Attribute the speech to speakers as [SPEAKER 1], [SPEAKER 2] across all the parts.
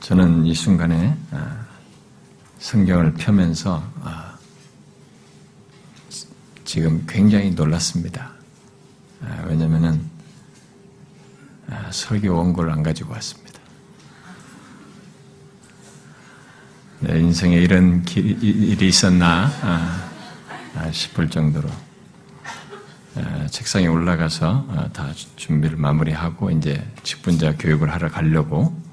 [SPEAKER 1] 저는 이 순간에 아, 성경을 펴면서 아, 지금 굉장히 놀랐습니다. 아, 왜냐면은 설교 원고를 안 가지고 왔습니다. 내 인생에 이런 일이 있었나 싶을 정도로 책상에 올라가서 다 준비를 마무리하고 이제 직분자 교육을 하러 가려고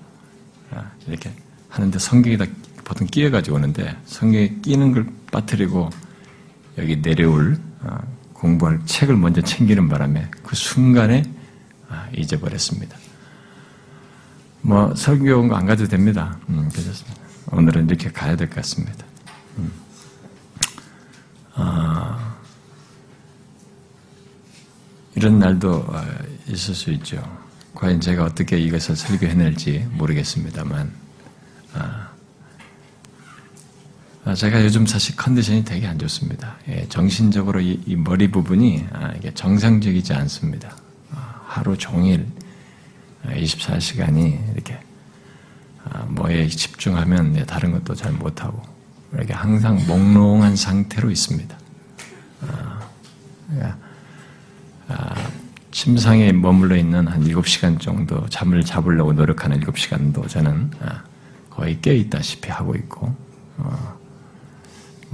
[SPEAKER 1] 이렇게 하는데 성경에다 보통 끼어가지고 오는데 성경에 끼는 걸 빠뜨리고 여기 내려올 어, 공부할 책을 먼저 챙기는 바람에 그 순간에 아, 잊어버렸습니다. 뭐 설교 안 가도 됩니다. 음. 오늘은 이렇게 가야 될 것 같습니다. 음. 아, 이런 날도 어, 있을 수 있죠. 과연 제가 어떻게 이것을 설교해낼지 모르겠습니다만, 아, 아, 제가 요즘 사실 컨디션이 되게 안 좋습니다. 예, 정신적으로 이, 이, 머리 부분이 아, 이게 정상적이지 않습니다. 아, 하루 종일 24시간이 이렇게 뭐에 집중하면 다른 것도 잘 못하고 이렇게 항상 몽롱한 상태로 있습니다. 그러니까, 침상에 머물러 있는 한 7시간 정도 잠을 잡으려고 노력하는 7시간도 저는 거의 깨있다시피 하고 있고, 어,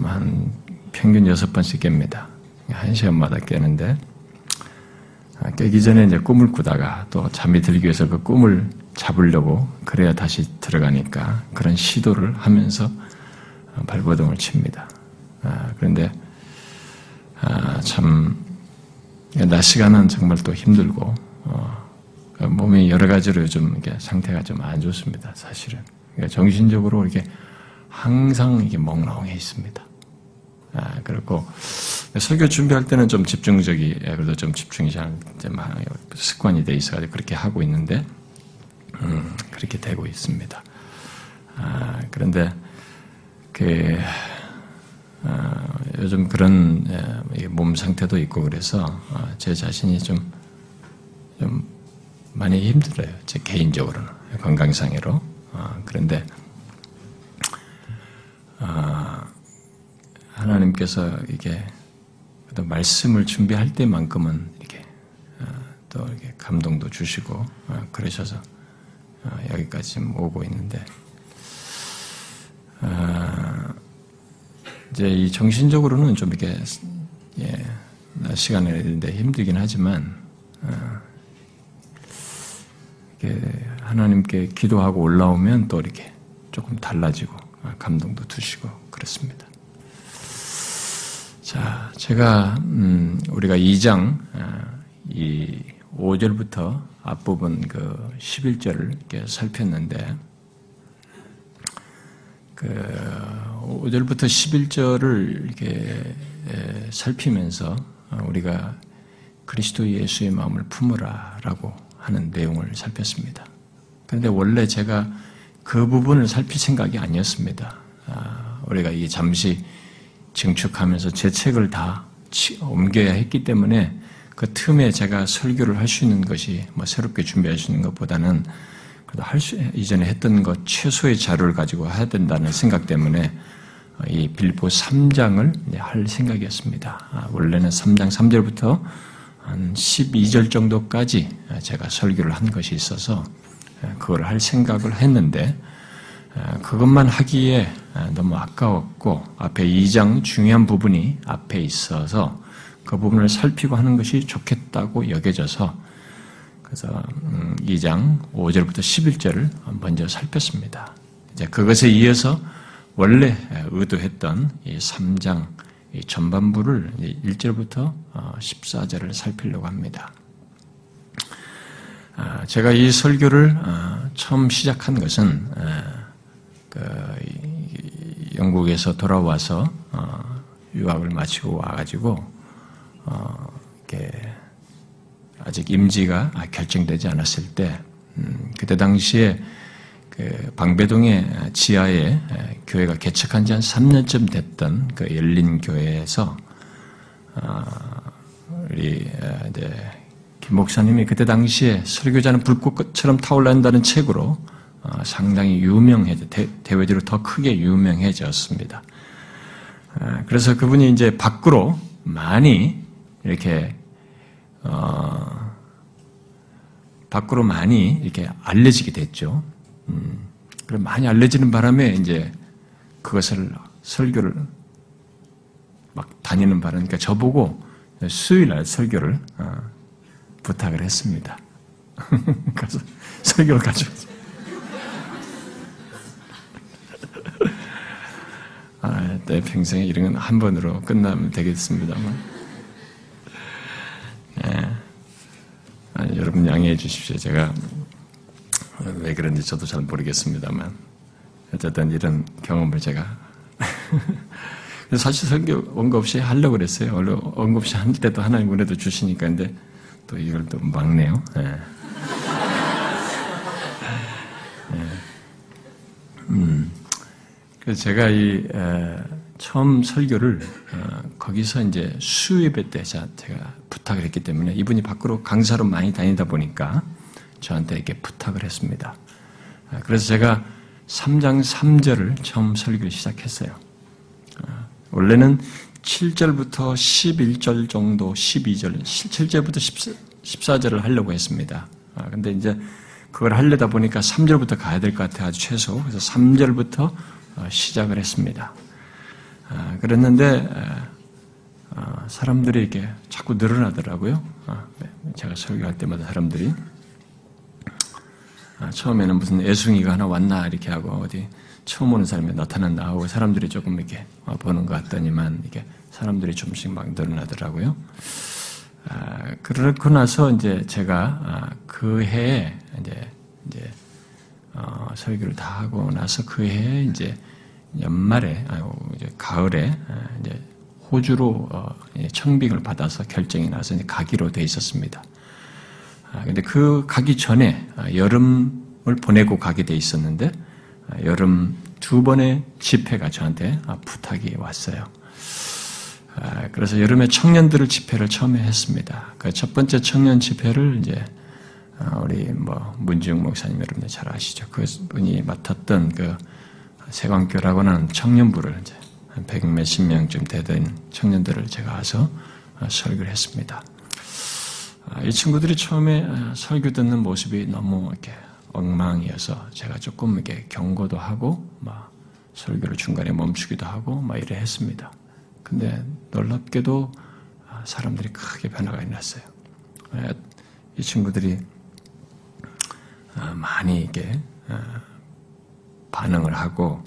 [SPEAKER 1] 한 평균 여섯 번씩 깹니다. 한 시간마다 깨는데 아, 깨기 전에 이제 꿈을 꾸다가 또 잠이 들기 위해서 그 꿈을 잡으려고 그래야 다시 들어가니까 그런 시도를 하면서 발버둥을 칩니다. 아, 그런데 아, 참 낮 시간은 정말 또 힘들고 어, 그 몸이 여러 가지로 요즘 이게 상태가 좀 안 좋습니다. 사실은 그러니까 정신적으로 이렇게 항상 이게 멍롱해 있습니다. 아, 그렇고 설교 준비할 때는 좀 집중적이 예, 그래도 좀 집중이 잘 습관이 돼 있어가지고 그렇게 하고 있는데 음, 그렇게 되고 있습니다. 아, 그런데 그 아, 요즘 그런 예, 몸 상태도 있고 그래서 아, 제 자신이 좀, 좀 많이 힘들어요. 제 개인적으로는 건강상으로. 아, 그런데 아, 하나님께서 이게 말씀을 준비할 때만큼은 이렇게 어, 또 이렇게 감동도 주시고 어, 그러셔서 어, 여기까지 오고 있는데 이제 이 정신적으로는 좀 이렇게 예, 시간을 내는데 힘들긴 하지만 하나님께 기도하고 올라오면 또 이렇게 조금 달라지고 감동도 두시고 그렇습니다. 자, 제가 음, 우리가 2장 아, 이 5절부터 앞부분 그 11절을 이렇게 살폈는데 그 5절부터 11절을 이렇게 살피면서 우리가 그리스도 예수의 마음을 품으라라고 하는 내용을 살폈습니다. 그런데 원래 제가 그 부분을 살필 생각이 아니었습니다. 아, 우리가 이 잠시 증축하면서 제 책을 다 옮겨야 했기 때문에 그 틈에 제가 설교를 할 수 있는 것이 뭐 새롭게 준비할 수 있는 것보다는 할 수, 이전에 했던 것 최소의 자료를 가지고 해야 된다는 생각 때문에 이 빌보 3장을 할 생각이었습니다. 아, 원래는 3장 3절부터 한 12절 정도까지 제가 설교를 한 것이 있어서 그걸 할 생각을 했는데 그것만 하기에 너무 아까웠고 앞에 2장 중요한 부분이 앞에 있어서 그 부분을 살피고 하는 것이 좋겠다고 여겨져서 그래서 2장 음, 5절부터 11절을 먼저 살폈습니다. 이제 그것에 이어서 원래 의도했던 이 3장 전반부를 1절부터 14절을 어, 살피려고 합니다. 아, 제가 이 설교를 어, 처음 시작한 것은 그 영국에서 돌아와서 어, 유학을 마치고 와가지고 어, 이렇게 아직 임지가 결정되지 않았을 때 음, 그때 당시에 그 방배동의 지하에 교회가 개척한 지 한 3년쯤 됐던 그 열린 교회에서 어, 우리 이제 김 목사님이 그때 당시에 설교자는 불꽃처럼 타올란다는 책으로 어, 상당히 유명해져 대, 대외적으로 더 크게 유명해졌습니다. 어, 그래서 그분이 이제 밖으로 많이 이렇게 어, 밖으로 많이 이렇게 알려지게 됐죠. 음, 그럼 많이 알려지는 바람에 이제 그것을 설교를 막 다니는 바람에 그러니까 저보고 수요일 날 설교를 어, 부탁을 했습니다. 가서 설교를 가져왔어요. 아, 내 평생에 이런 건 한 번으로 끝나면 되겠습니다만. 네. 아, 여러분 양해해 주십시오. 제가 왜 그런지 저도 잘 모르겠습니다만. 어쨌든 이런 경험을 제가. 사실 설교 언급 없이 하려고 그랬어요. 원래 언급 없이 할 때도 하나님 은혜도 주시니까. 근데 또 이걸 또 막네요. 네. 네. 음. 그래서 제가 이 에, 처음 설교를 어, 거기서 이제 수요예배 때 제가 부탁을 했기 때문에 이분이 밖으로 강사로 많이 다니다 보니까 저한테 이렇게 부탁을 했습니다. 아, 그래서 제가 3장 3절을 처음 설교를 시작했어요. 아, 원래는 7절부터 11절 정도, 12절, 7절부터 14절을 하려고 했습니다. 아, 근데 이제 그걸 하려다 보니까 3절부터 가야 될 것 같아요. 아주 최소. 그래서 3절부터 어, 시작을 했습니다. 아, 그랬는데, 어, 사람들이 이렇게 자꾸 늘어나더라고요. 아, 네. 제가 설교할 때마다 사람들이. 아, 처음에는 무슨 애숭이가 하나 왔나 이렇게 하고 어디 처음 오는 사람이 나타난다 하고 사람들이 조금 이렇게 보는 것 같더니만 이게 사람들이 조금씩 막 늘어나더라고요. 아, 그렇고 나서 이제 제가 아, 그 해에 이제 이제 어, 설교를 다 하고 나서 그 해에 이제 연말에 이제 가을에 아, 이제 호주로 어, 청빙을 받아서 결정이 나서 가기로 돼 있었습니다. 아, 근데 그 가기 전에 아, 여름을 보내고 가게 돼 있었는데 아, 여름 두 번의 집회가 저한테 아, 부탁이 왔어요. 아, 그래서 여름에 청년들을 집회를 처음에 했습니다. 그 첫 번째 청년 집회를 이제 아, 우리 뭐 문지영 목사님 여러분들 잘 아시죠? 그분이 맡았던 그 세광교라고 하는 청년부를 이제 백 몇십 명쯤 되던 청년들을 제가 와서 아, 설교를 했습니다. 이 친구들이 처음에 설교 듣는 모습이 너무 이렇게 엉망이어서 제가 조금 이렇게 경고도 하고 막 설교를 중간에 멈추기도 하고 막 이래 했습니다. 근데 놀랍게도 사람들이 크게 변화가 일어났어요. 이 친구들이 많이 이게 반응을 하고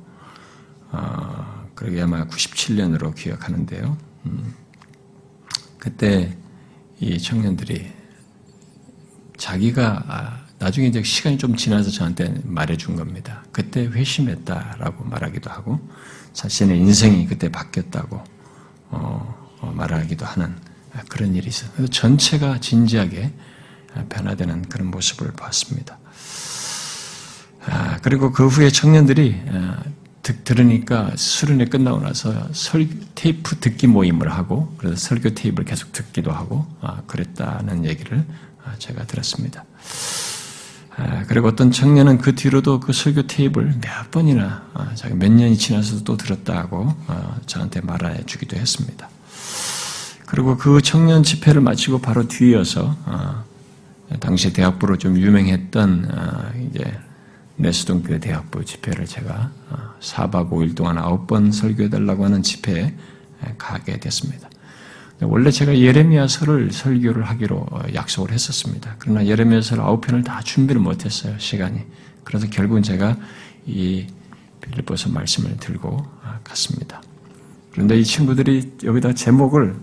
[SPEAKER 1] 그러게 아마 97년으로 기억하는데요. 음. 그때 이 청년들이 자기가 나중에 이제 시간이 좀 지나서 저한테 말해준 겁니다. 그때 회심했다라고 말하기도 하고 자신의 인생이 그때 바뀌었다고 어, 어, 말하기도 하는 그런 일이 있어요. 그래서 전체가 진지하게 변화되는 그런 모습을 봤습니다. 아, 그리고 그 후에 청년들이 아, 들으니까 수련회 끝나고 나서 설, 테이프 듣기 모임을 하고 그래서 설교 테이프를 계속 듣기도 하고 아, 그랬다는 얘기를 제가 들었습니다. 그리고 어떤 청년은 그 뒤로도 그 설교 테이프를 몇 번이나 자기 몇 년이 지나서도 또 들었다고 저한테 말해 주기도 했습니다. 그리고 그 청년 집회를 마치고 바로 뒤이어서 당시 대학부로 좀 유명했던 이제 내수동교회 대학부 집회를 제가 4박 5일 동안 9번 설교해달라고 하는 집회에 가게 됐습니다. 원래 제가 예레미야서를 설교를 하기로 약속을 했었습니다. 그러나 예레미야서 9편을 다 준비를 못했어요, 시간이. 그래서 결국은 제가 이 빌립보서 말씀을 들고 갔습니다. 그런데 이 친구들이 여기다 제목을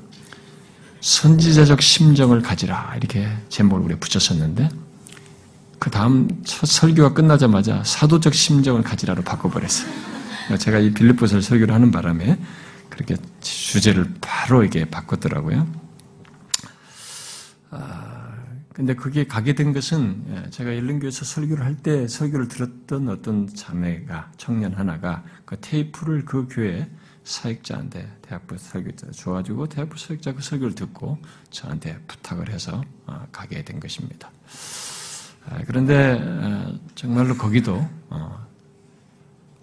[SPEAKER 1] 선지자적 심정을 가지라 이렇게 제목을 우리 붙였었는데 그 다음 첫 설교가 끝나자마자 사도적 심정을 가지라로 바꿔버렸어요. 제가 이 빌립보서를 설교를 하는 바람에 그렇게 주제를 바로 이게 바꿨더라고요. 아, 근데 그게 가게 된 것은 예, 제가 일릉교에서 설교를 할 때 설교를 들었던 어떤 자매가 청년 하나가 그 테이프를 그 교회 사역자한테 대학부 설교자 줘가지고 대학부 설교자 그 설교를 듣고 저한테 부탁을 해서 아, 가게 된 것입니다. 아, 그런데 정말로 거기도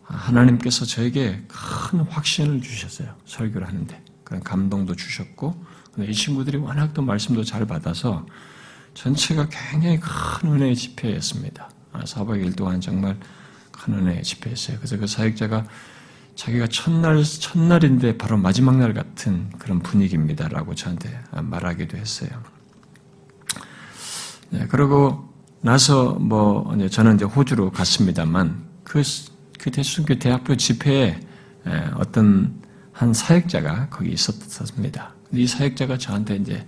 [SPEAKER 1] 하나님께서 저에게 큰 확신을 주셨어요. 설교를 하는데. 그런 감동도 주셨고, 이 친구들이 워낙 또 말씀도 잘 받아서 전체가 굉장히 큰 은혜의 집회였습니다. 4박 아, 2일 동안 정말 큰 은혜의 집회였어요. 그래서 그 사역자가 자기가 첫날, 첫날인데 바로 마지막 날 같은 그런 분위기입니다라고 저한테 말하기도 했어요. 네, 그리고 나서 뭐, 저는 이제 호주로 갔습니다만, 그그 순교 대학교 집회에 어떤 한 사역자가 거기 있었습니다. 이 사역자가 저한테 이제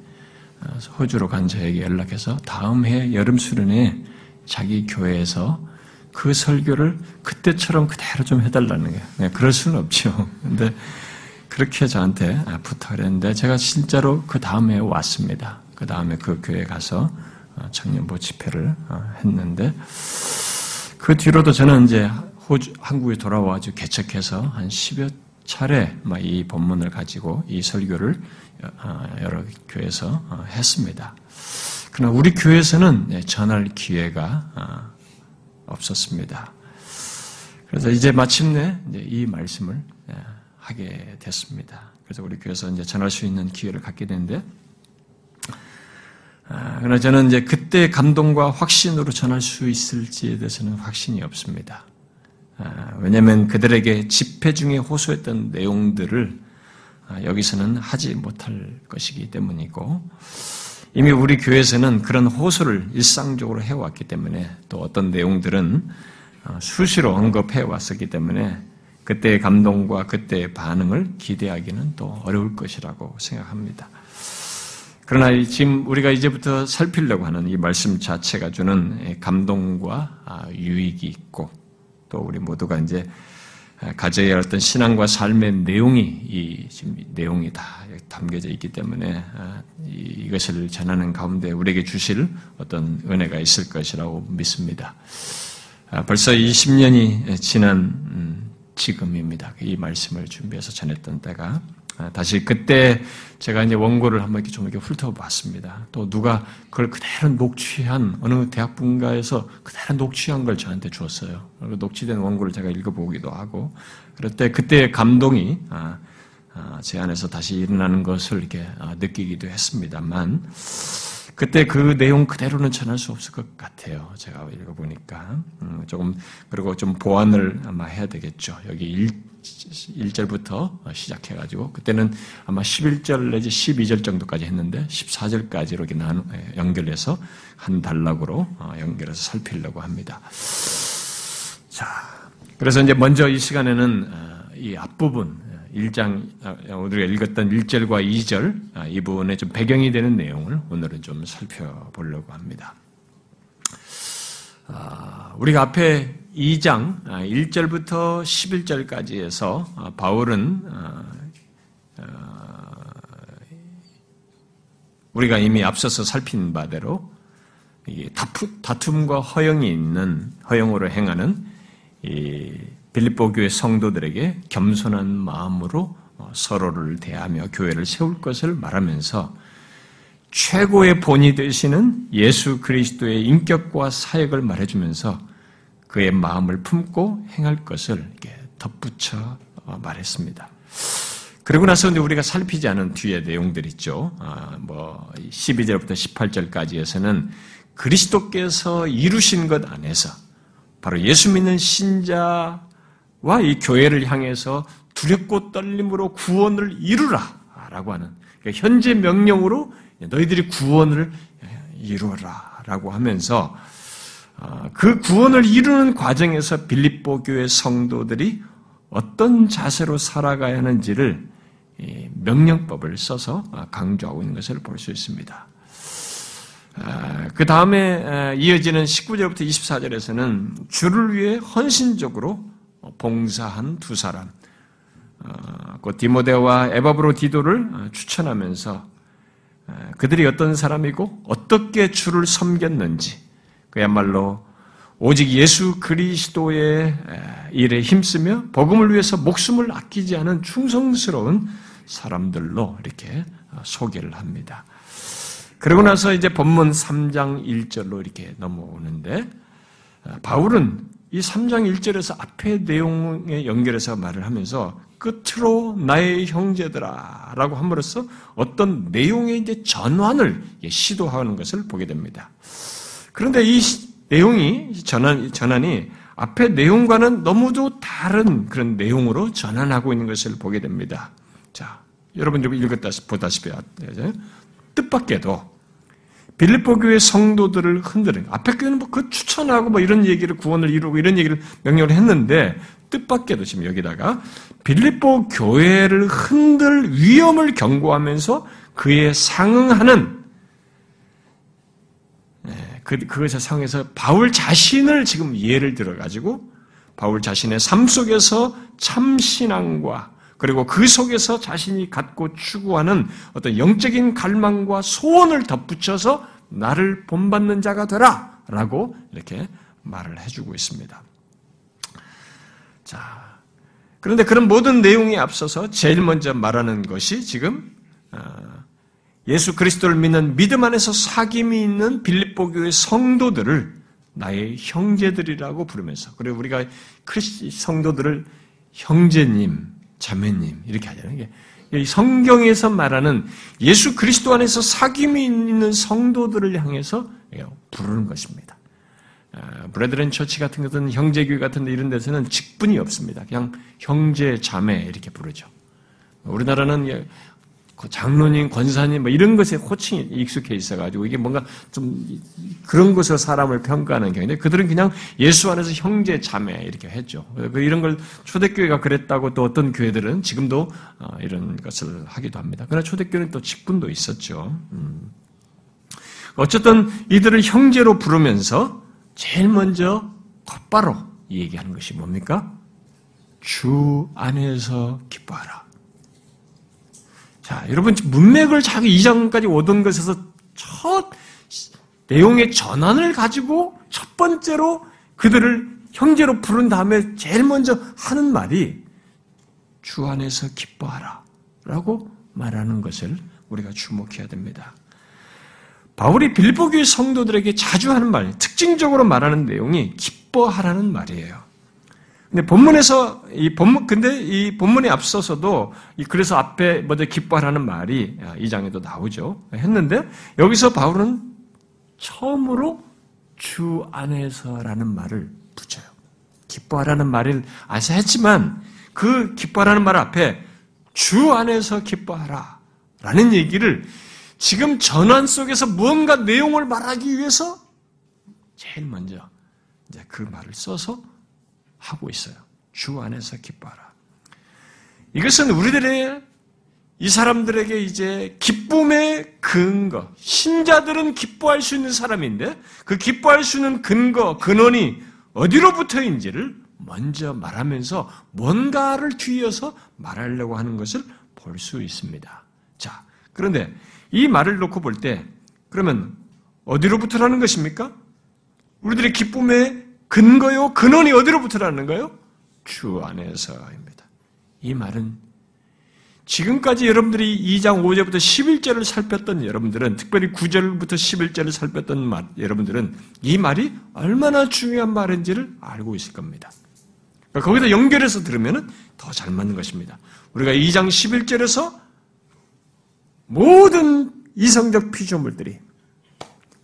[SPEAKER 1] 어, 호주로 간 저에게 연락해서 다음 해 여름 수련회 자기 교회에서 그 설교를 그때처럼 그대로 좀 해달라는 거예요. 네, 그럴 수는 없죠. 근데 그렇게 저한테 아, 부탁을 했는데 제가 실제로 그 다음에 왔습니다. 그 다음에 그 교회 가서 어, 청년부 집회를 어, 했는데 그 뒤로도 저는 이제 호주, 한국에 돌아와가지고 개척해서 한 10여 차례 이 본문을 가지고 이 설교를 어, 여러 교회에서 어, 했습니다. 그러나 우리 교회에서는 전할 기회가 어, 없었습니다. 그래서 이제 마침내 이 말씀을 하게 됐습니다. 그래서 우리 교회에서 이제 전할 수 있는 기회를 갖게 되는데, 그러나 저는 이제 그때 감동과 확신으로 전할 수 있을지에 대해서는 확신이 없습니다. 아, 왜냐하면 그들에게 집회 중에 호소했던 내용들을 아, 여기서는 하지 못할 것이기 때문이고 이미 우리 교회에서는 그런 호소를 일상적으로 해왔기 때문에 또 어떤 내용들은 어, 수시로 언급해 왔었기 때문에 그때의 감동과 그때의 반응을 기대하기는 또 어려울 것이라고 생각합니다. 그러나 지금 우리가 이제부터 살피려고 하는 이 말씀 자체가 주는 감동과 아, 유익이 있고 또 우리 모두가 이제 가져야 할 어떤 신앙과 삶의 내용이 이 지금 내용이 다 담겨져 있기 때문에 아, 이것을 전하는 가운데 우리에게 주실 어떤 은혜가 있을 것이라고 믿습니다. 아, 벌써 20년이 지난 음, 지금입니다. 이 말씀을 준비해서 전했던 때가 아, 다시 그때 제가 이제 원고를 한번 이렇게 좀 이렇게 훑어봤습니다. 또 누가 그걸 그대로 녹취한 어느 대학 분가에서 그대로 녹취한 걸 저한테 주었어요. 녹취된 원고를 제가 읽어보기도 하고 그럴 때 그때의 감동이 아, 아, 제 안에서 다시 일어나는 것을 이렇게 느끼기도 했습니다만 그때 그 내용 그대로는 전할 수 없을 것 같아요. 제가 읽어보니까. 음, 조금, 그리고 좀 보완을 아마 해야 되겠죠. 여기 1, 1절부터 시작해가지고, 그때는 아마 11절 내지 12절 정도까지 했는데, 14절까지 이렇게 나 예, 연결해서 한 단락으로 어, 연결해서 살피려고 합니다. 자, 그래서 이제 먼저 이 시간에는 어, 이 앞부분, 1장 아, 우리가 읽었던 1절과 2절 아, 이 부분에 좀 배경이 되는 내용을 오늘은 좀 살펴보려고 합니다. 아, 우리가 앞에 2장 1절부터 11절까지 해서 바울은 우리가 이미 앞서서 살핀 바대로 다툼과 허영이 있는 허영으로 행하는 빌립보 교회 성도들에게 겸손한 마음으로 어, 서로를 대하며 교회를 세울 것을 말하면서 최고의 본이 되시는 예수 그리스도의 인격과 사역을 말해주면서 그의 마음을 품고 행할 것을 이렇게 덧붙여 어, 말했습니다. 그리고 나서 우리가 살피지 않은 뒤에 내용들 있죠. 아, 뭐 12절부터 18절까지에서는 그리스도께서 이루신 것 안에서 바로 예수 믿는 신자 와 이 교회를 향해서 두렵고 떨림으로 구원을 이루라 라고 하는 그러니까 현재 명령으로 너희들이 구원을 이루어라 라고 하면서 어, 그 구원을 이루는 과정에서 빌립보 교회 성도들이 어떤 자세로 살아가야 하는지를 명령법을 써서 강조하고 있는 것을 볼 수 있습니다. 아, 그 다음에 이어지는 19절부터 24절에서는 주를 위해 헌신적으로 봉사한 두 사람, 어, 그 디모데와 에바브로 디도를 어, 추천하면서 어, 그들이 어떤 사람이고 어떻게 주를 섬겼는지 그야말로 오직 예수 그리스도의 일에 힘쓰며 복음을 위해서 목숨을 아끼지 않은 충성스러운 사람들로 이렇게 소개를 합니다.
[SPEAKER 2] 그러고 나서 이제 본문 3장 1절로 이렇게 넘어오는데 아, 바울은 이 3장 1절에서 앞의 내용에 연결해서 말을 하면서 끝으로 나의 형제들아 라고 함으로써 어떤 내용의 이제 전환을 시도하는 것을 보게 됩니다. 그런데 이 내용이 전환, 전환이 앞의 내용과는 너무도 다른 그런 내용으로 전환하고 있는 것을 보게 됩니다. 자, 여러분들 읽었다 보다시피 뜻밖에도 빌립보 교회 성도들을 흔드는 앞에 교회는 뭐 그 추천하고 뭐 이런 얘기를 구원을 이루고 이런 얘기를 명령을 했는데 뜻밖에도 지금 여기다가 빌립보 교회를 흔들 위험을 경고하면서 그에 상응하는 네, 그, 그것에 상해서 바울 자신을 지금 예를 들어가지고 바울 자신의 삶 속에서 참신앙과 그리고 그 속에서 자신이 갖고 추구하는 어떤 영적인 갈망과 소원을 덧붙여서 나를 본받는 자가 되라! 라고 이렇게 말을 해주고 있습니다. 자, 그런데 그런 모든 내용에 앞서서 제일 먼저 말하는 것이 지금 어, 예수 그리스도를 믿는 믿음 안에서 사귐이 있는 빌립보 교의 성도들을 나의 형제들이라고 부르면서 그리고 우리가 크리스 성도들을 형제님, 자매님 이렇게 하잖아요. 이 성경에서 말하는 예수 그리스도 안에서 사귐이 있는 성도들을 향해서 부르는 것입니다. 아, Brethren Church 같은 것은 형제교회 같은 데 이런 데서는 직분이 없습니다. 그냥 형제, 자매 이렇게 부르죠. 우리나라는 그 장로님, 권사님 뭐 이런 것에 호칭이 익숙해 있어가지고 이게 뭔가 좀 그런 것으로 사람을 평가하는 경우인데 그들은 그냥 예수 안에서 형제, 자매 이렇게 했죠. 그 이런 걸 초대교회가 그랬다고 또 어떤 교회들은 지금도 어, 이런 것을 하기도 합니다. 그러나 초대교회는 또 직분도 있었죠. 음. 어쨌든 이들을 형제로 부르면서 제일 먼저 곧바로 얘기하는 것이 뭡니까? 주 안에서 기뻐하라. 자, 여러분, 문맥을 자기 이장까지 오던 것에서 첫 내용의 전환을 가지고 첫 번째로 그들을 형제로 부른 다음에 제일 먼저 하는 말이 주 안에서 기뻐하라. 라고 말하는 것을 우리가 주목해야 됩니다. 바울이 빌보 교의 성도들에게 자주 하는 말, 특징적으로 말하는 내용이 기뻐하라는 말이에요. 근데 본문에서 이 본문 근데 이 본문에 앞서서도 그래서 앞에 먼저 기뻐하라는 말이 이 장에도 나오죠. 했는데 여기서 바울은 처음으로 주 안에서라는 말을 붙여요. 기뻐하라는 말을 아서 했지만 그 기뻐하라는 말 앞에 주 안에서 기뻐하라 라는 얘기를 지금 전환 속에서 무언가 내용을 말하기 위해서 제일 먼저 이제 그 말을 써서 하고 있어요. 주 안에서 기뻐하라. 이것은 우리들의 이 사람들에게 이제 기쁨의 근거, 신자들은 기뻐할 수 있는 사람인데 그 기뻐할 수 있는 근거, 근원이 어디로부터인지를 먼저 말하면서 뭔가를 뒤이어서 말하려고 하는 것을 볼 수 있습니다. 자, 그런데 이 말을 놓고 볼 때 그러면 어디로부터라는 것입니까? 우리들의 기쁨의 근거요, 근원이 어디로부터라는 거요? 주 안에서입니다. 이 말은 지금까지 여러분들이 2장 5절부터 11절을 살폈던 여러분들은, 특별히 9절부터 11절을 살폈던 말, 여러분들은 이 말이 얼마나 중요한 말인지를 알고 있을 겁니다. 그러니까 거기다 연결해서 들으면 더 잘 맞는 것입니다. 우리가 2장 11절에서 모든 이성적 피조물들이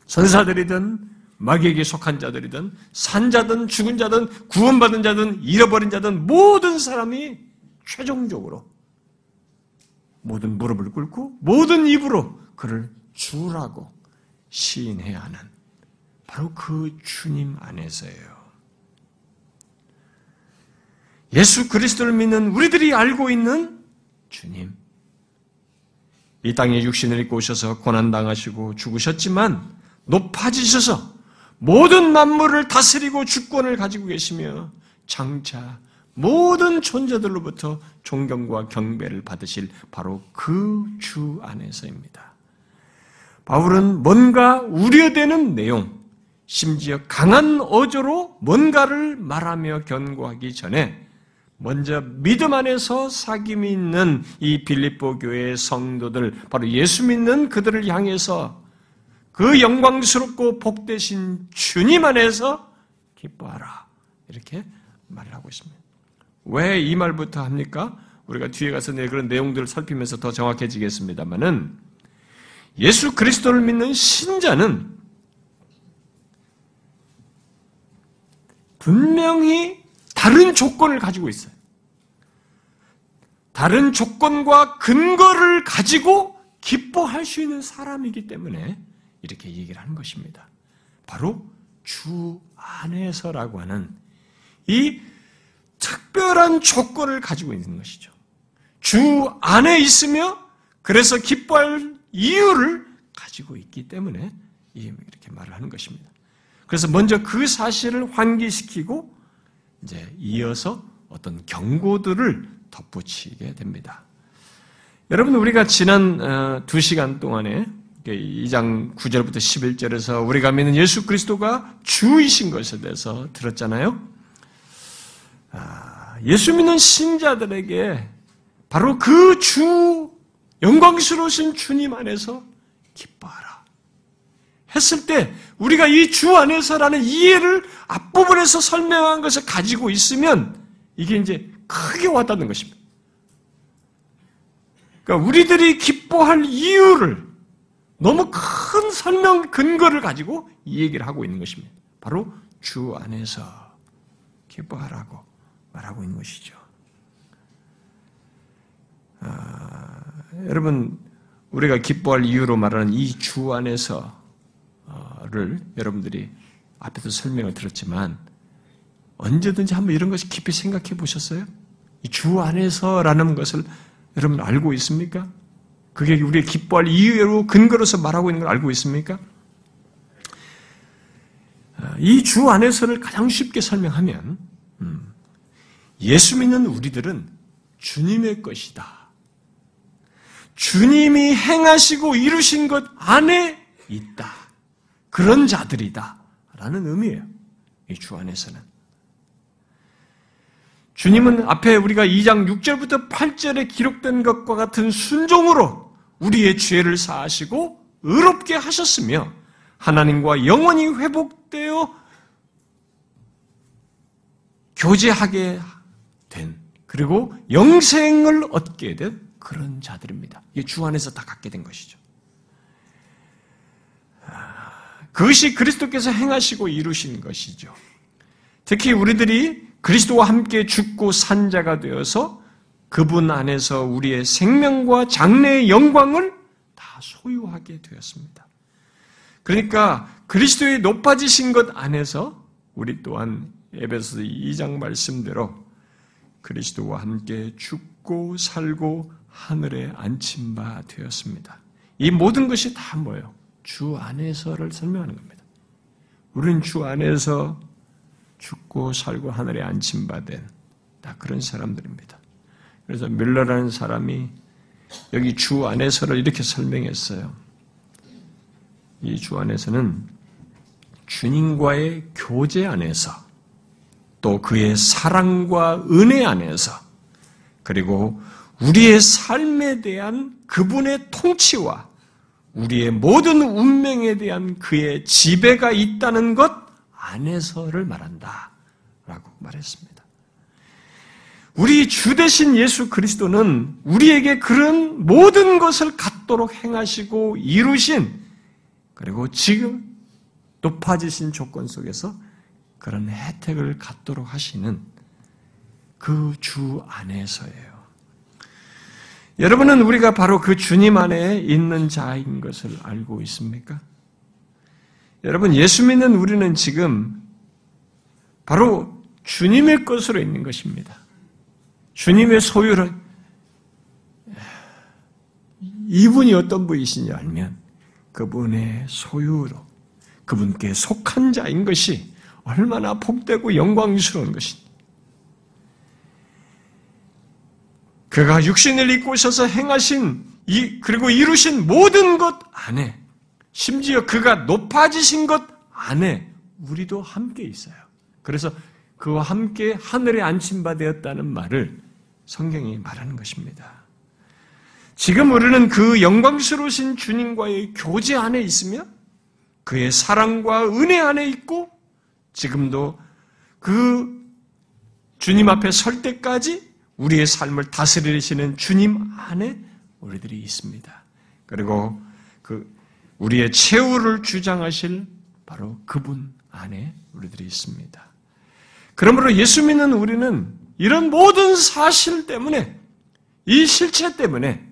[SPEAKER 2] 선사들이든 마귀에게 속한 자들이든 산 자든 죽은 자든 구원받은 자든 잃어버린 자든 모든 사람이 최종적으로 모든 무릎을 꿇고 모든 입으로 그를 주라고 시인해야 하는 바로 그 주님 안에서예요. 예수 그리스도를 믿는 우리들이 알고 있는 주님. 이 땅에 육신을 입고 오셔서 고난당하시고 죽으셨지만 높아지셔서 모든 만물을 다스리고 주권을 가지고 계시며 장차 모든 존재들로부터 존경과 경배를 받으실 바로 그 주 안에서입니다. 바울은 뭔가 우려되는 내용, 심지어 강한 어조로 뭔가를 말하며 견고하기 전에 먼저 믿음 안에서 사귐이 있는 이 빌립보 교회의 성도들, 바로 예수 믿는 그들을 향해서 그 영광스럽고 복되신 주님 안에서 기뻐하라. 이렇게 말을 하고 있습니다. 왜 이 말부터 합니까? 우리가 뒤에 가서 그런 내용들을 살피면서 더 정확해지겠습니다만은 예수 그리스도를 믿는 신자는 분명히 다른 조건을 가지고 있어요. 다른 조건과 근거를 가지고 기뻐할 수 있는 사람이기 때문에 이렇게 얘기를 하는 것입니다. 바로 주 안에서라고 하는 이 특별한 조건을 가지고 있는 것이죠. 주 안에 있으며 그래서 기뻐할 이유를 가지고 있기 때문에 이렇게 말을 하는 것입니다. 그래서 먼저 그 사실을 환기시키고 이제 이어서 어떤 경고들을 덧붙이게 됩니다. 여러분 우리가 지난 어, 두 시간 동안에 2장 9절부터 11절에서 우리가 믿는 예수 그리스도가 주이신 것에 대해서 들었잖아요. 아, 예수 믿는 신자들에게 바로 그 주 영광스러우신 주님 안에서 기뻐하라. 했을 때 우리가 이 주 안에서라는 이해를 앞부분에서 설명한 것을 가지고 있으면 이게 이제 크게 와닿는 것입니다. 그러니까 우리들이 기뻐할 이유를 너무 큰 설명 근거를 가지고 이 얘기를 하고 있는 것입니다. 바로 주 안에서 기뻐하라고 말하고 있는 것이죠. 아, 여러분, 우리가 기뻐할 이유로 말하는 이 주 안에서를 여러분들이 앞에서 설명을 들었지만 언제든지 한번 이런 것이 깊이 생각해 보셨어요? 이 주 안에서라는 것을 여러분 알고 있습니까? 그게 우리의 기뻐할 이유로 근거로서 말하고 있는 걸 알고 있습니까? 아, 이주 안에서를 가장 쉽게 설명하면 음, 예수 믿는 우리들은 주님의 것이다. 주님이 행하시고 이루신 것 안에 있다. 그런 자들이다. 라는 의미예요. 이 주 안에서는. 주님은 앞에 우리가 2장 6절부터 8절에 기록된 것과 같은 순종으로 우리의 죄를 사하시고 의롭게 하셨으며 하나님과 영원히 회복되어 교제하게 된 그리고 영생을 얻게 된 그런 자들입니다. 이게 주 안에서 다 갖게 된 것이죠. 아, 그것이 그리스도께서 행하시고 이루신 것이죠. 특히 우리들이 그리스도와 함께 죽고 산 자가 되어서 그분 안에서 우리의 생명과 장래의 영광을 다 소유하게 되었습니다. 그러니까 그리스도의 높아지신 것 안에서 우리 또한 에베소 2장 말씀대로 그리스도와 함께 죽고 살고 하늘에 앉힌 바 되었습니다. 이 모든 것이 다 뭐예요? 주 안에서를 설명하는 겁니다. 우리는 주 안에서 죽고 살고 하늘에 앉힌 바 된 다 그런 사람들입니다. 그래서 밀러라는 사람이 여기 주 안에서를 이렇게 설명했어요. 이 주 안에서는 주님과의 교제 안에서 또 그의 사랑과 은혜 안에서 그리고 우리의 삶에 대한 그분의 통치와 우리의 모든 운명에 대한 그의 지배가 있다는 것 안에서를 말한다. 라고 말했습니다. 우리 주 대신 예수 그리스도는 우리에게 그런 모든 것을 갖도록 행하시고 이루신 그리고 지금 높아지신 조건 속에서 그런 혜택을 갖도록 하시는 그 주 안에서예요. 여러분은 우리가 바로 그 주님 안에 있는 자인 것을 알고 있습니까? 여러분, 예수 믿는 우리는 지금 바로 주님의 것으로 있는 것입니다. 주님의 소유를 이분이 어떤 분이신지 알면 그분의 소유로 그분께 속한 자인 것이 얼마나 복되고 영광스러운 것인지. 그가 육신을 입고 오셔서 행하신 이 그리고 이루신 모든 것 안에 심지어 그가 높아지신 것 안에 우리도 함께 있어요. 그래서 그와 함께 하늘에 안침바 되었다는 말을 성경이 말하는 것입니다. 지금 우리는 그 영광스러우신 주님과의 교제 안에 있으며 그의 사랑과 은혜 안에 있고 지금도 그 주님 앞에 설 때까지 우리의 삶을 다스리시는 주님 안에 우리들이 있습니다. 그리고 그 우리의 최후를 주장하실 바로 그분 안에 우리들이 있습니다. 그러므로 예수 믿는 우리는 이런 모든 사실 때문에 이 실체 때문에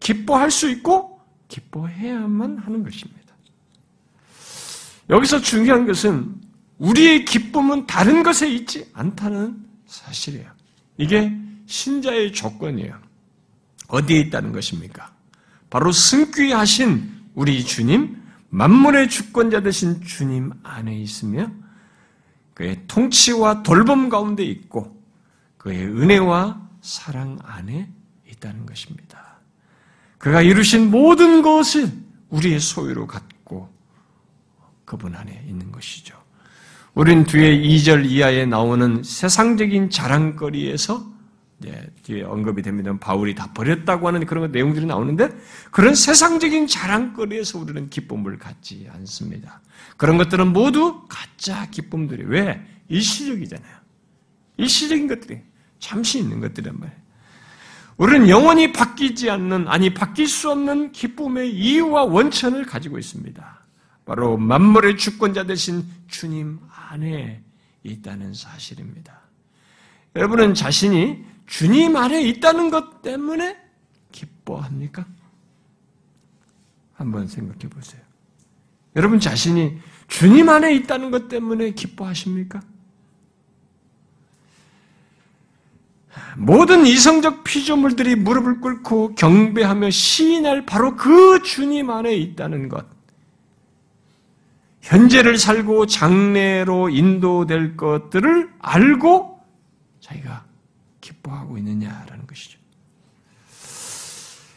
[SPEAKER 2] 기뻐할 수 있고 기뻐해야만 하는 것입니다. 여기서 중요한 것은 우리의 기쁨은 다른 것에 있지 않다는 사실이에요. 이게 신자의 조건이에요. 어디에 있다는 것입니까? 바로 승귀하신 우리 주님, 만물의 주권자 되신 주님 안에 있으며 그의 통치와 돌봄 가운데 있고 그의 은혜와 사랑 안에 있다는 것입니다. 그가 이루신 모든 것을 우리의 소유로 갖고 그분 안에 있는 것이죠. 우린 뒤에 2절 이하에 나오는 세상적인 자랑거리에서 네, 뒤에 언급이 됩니다. 바울이 다 버렸다고 하는 그런 내용들이 나오는데 그런 세상적인 자랑거리에서 우리는 기쁨을 갖지 않습니다. 그런 것들은 모두 가짜 기쁨들이 왜 일시적이잖아요. 일시적인 것들이 잠시 있는 것들이란 말이에요. 우리는 영원히 바뀌지 않는 아니 바뀔 수 없는 기쁨의 이유와 원천을 가지고 있습니다. 바로 만물의 주권자 되신 주님 안에 있다는 사실입니다. 여러분은 자신이 주님 안에 있다는 것 때문에 기뻐합니까? 한번 생각해 보세요. 여러분 자신이 주님 안에 있다는 것 때문에 기뻐하십니까? 모든 이성적 피조물들이 무릎을 꿇고 경배하며 시인할 바로 그 주님 안에 있다는 것. 현재를 살고 장래로 인도될 것들을 알고 자기가 기뻐하고 있느냐라는 것이죠.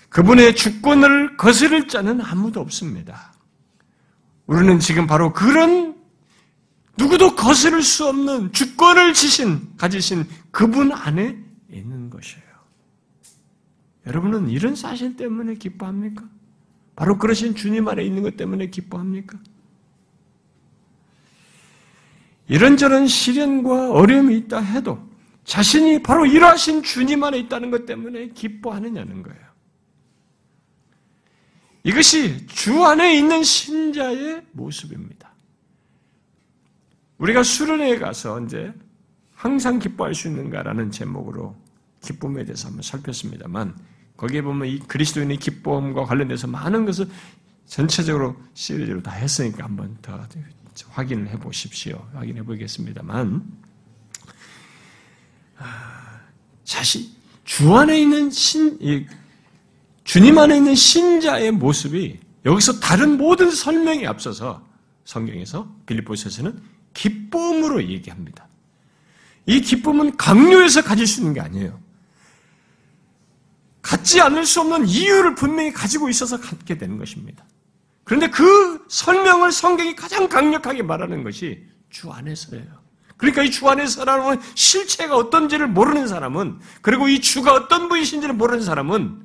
[SPEAKER 2] 그분의 주권을 거스를 자는 아무도 없습니다. 우리는 지금 바로 그런 누구도 거스를 수 없는 주권을 지신, 가지신 그분 안에. 여러분은 이런 사실 때문에 기뻐합니까? 바로 그러신 주님 안에 있는 것 때문에 기뻐합니까? 이런저런 시련과 어려움이 있다 해도 자신이 바로 일하신 주님 안에 있다는 것 때문에 기뻐하느냐는 거예요. 이것이 주 안에 있는 신자의 모습입니다. 우리가 수련회에 가서 이제 항상 기뻐할 수 있는가라는 제목으로 기쁨에 대해서 한번 살폈습니다만 거기에 보면 이 그리스도인의 기쁨과 관련돼서 많은 것을 전체적으로 시리즈로 다 했으니까 한번 더 확인을 해 보십시오. 확인해 보겠습니다만 아, 자신 주 안에 있는 신 주님 안에 있는 신자의 모습이 여기서 다른 모든 설명에 앞서서 성경에서 빌립보서에서는 기쁨으로 얘기합니다. 이 기쁨은 강요해서 가질 수 있는 게 아니에요. 갖지 않을 수 없는 이유를 분명히 가지고 있어서 갖게 되는 것입니다. 그런데 그 설명을 성경이 가장 강력하게 말하는 것이 주 안에서예요. 그러니까 이 주 안에서라는 실체가 어떤지를 모르는 사람은, 그리고 이 주가 어떤 분이신지를 모르는 사람은,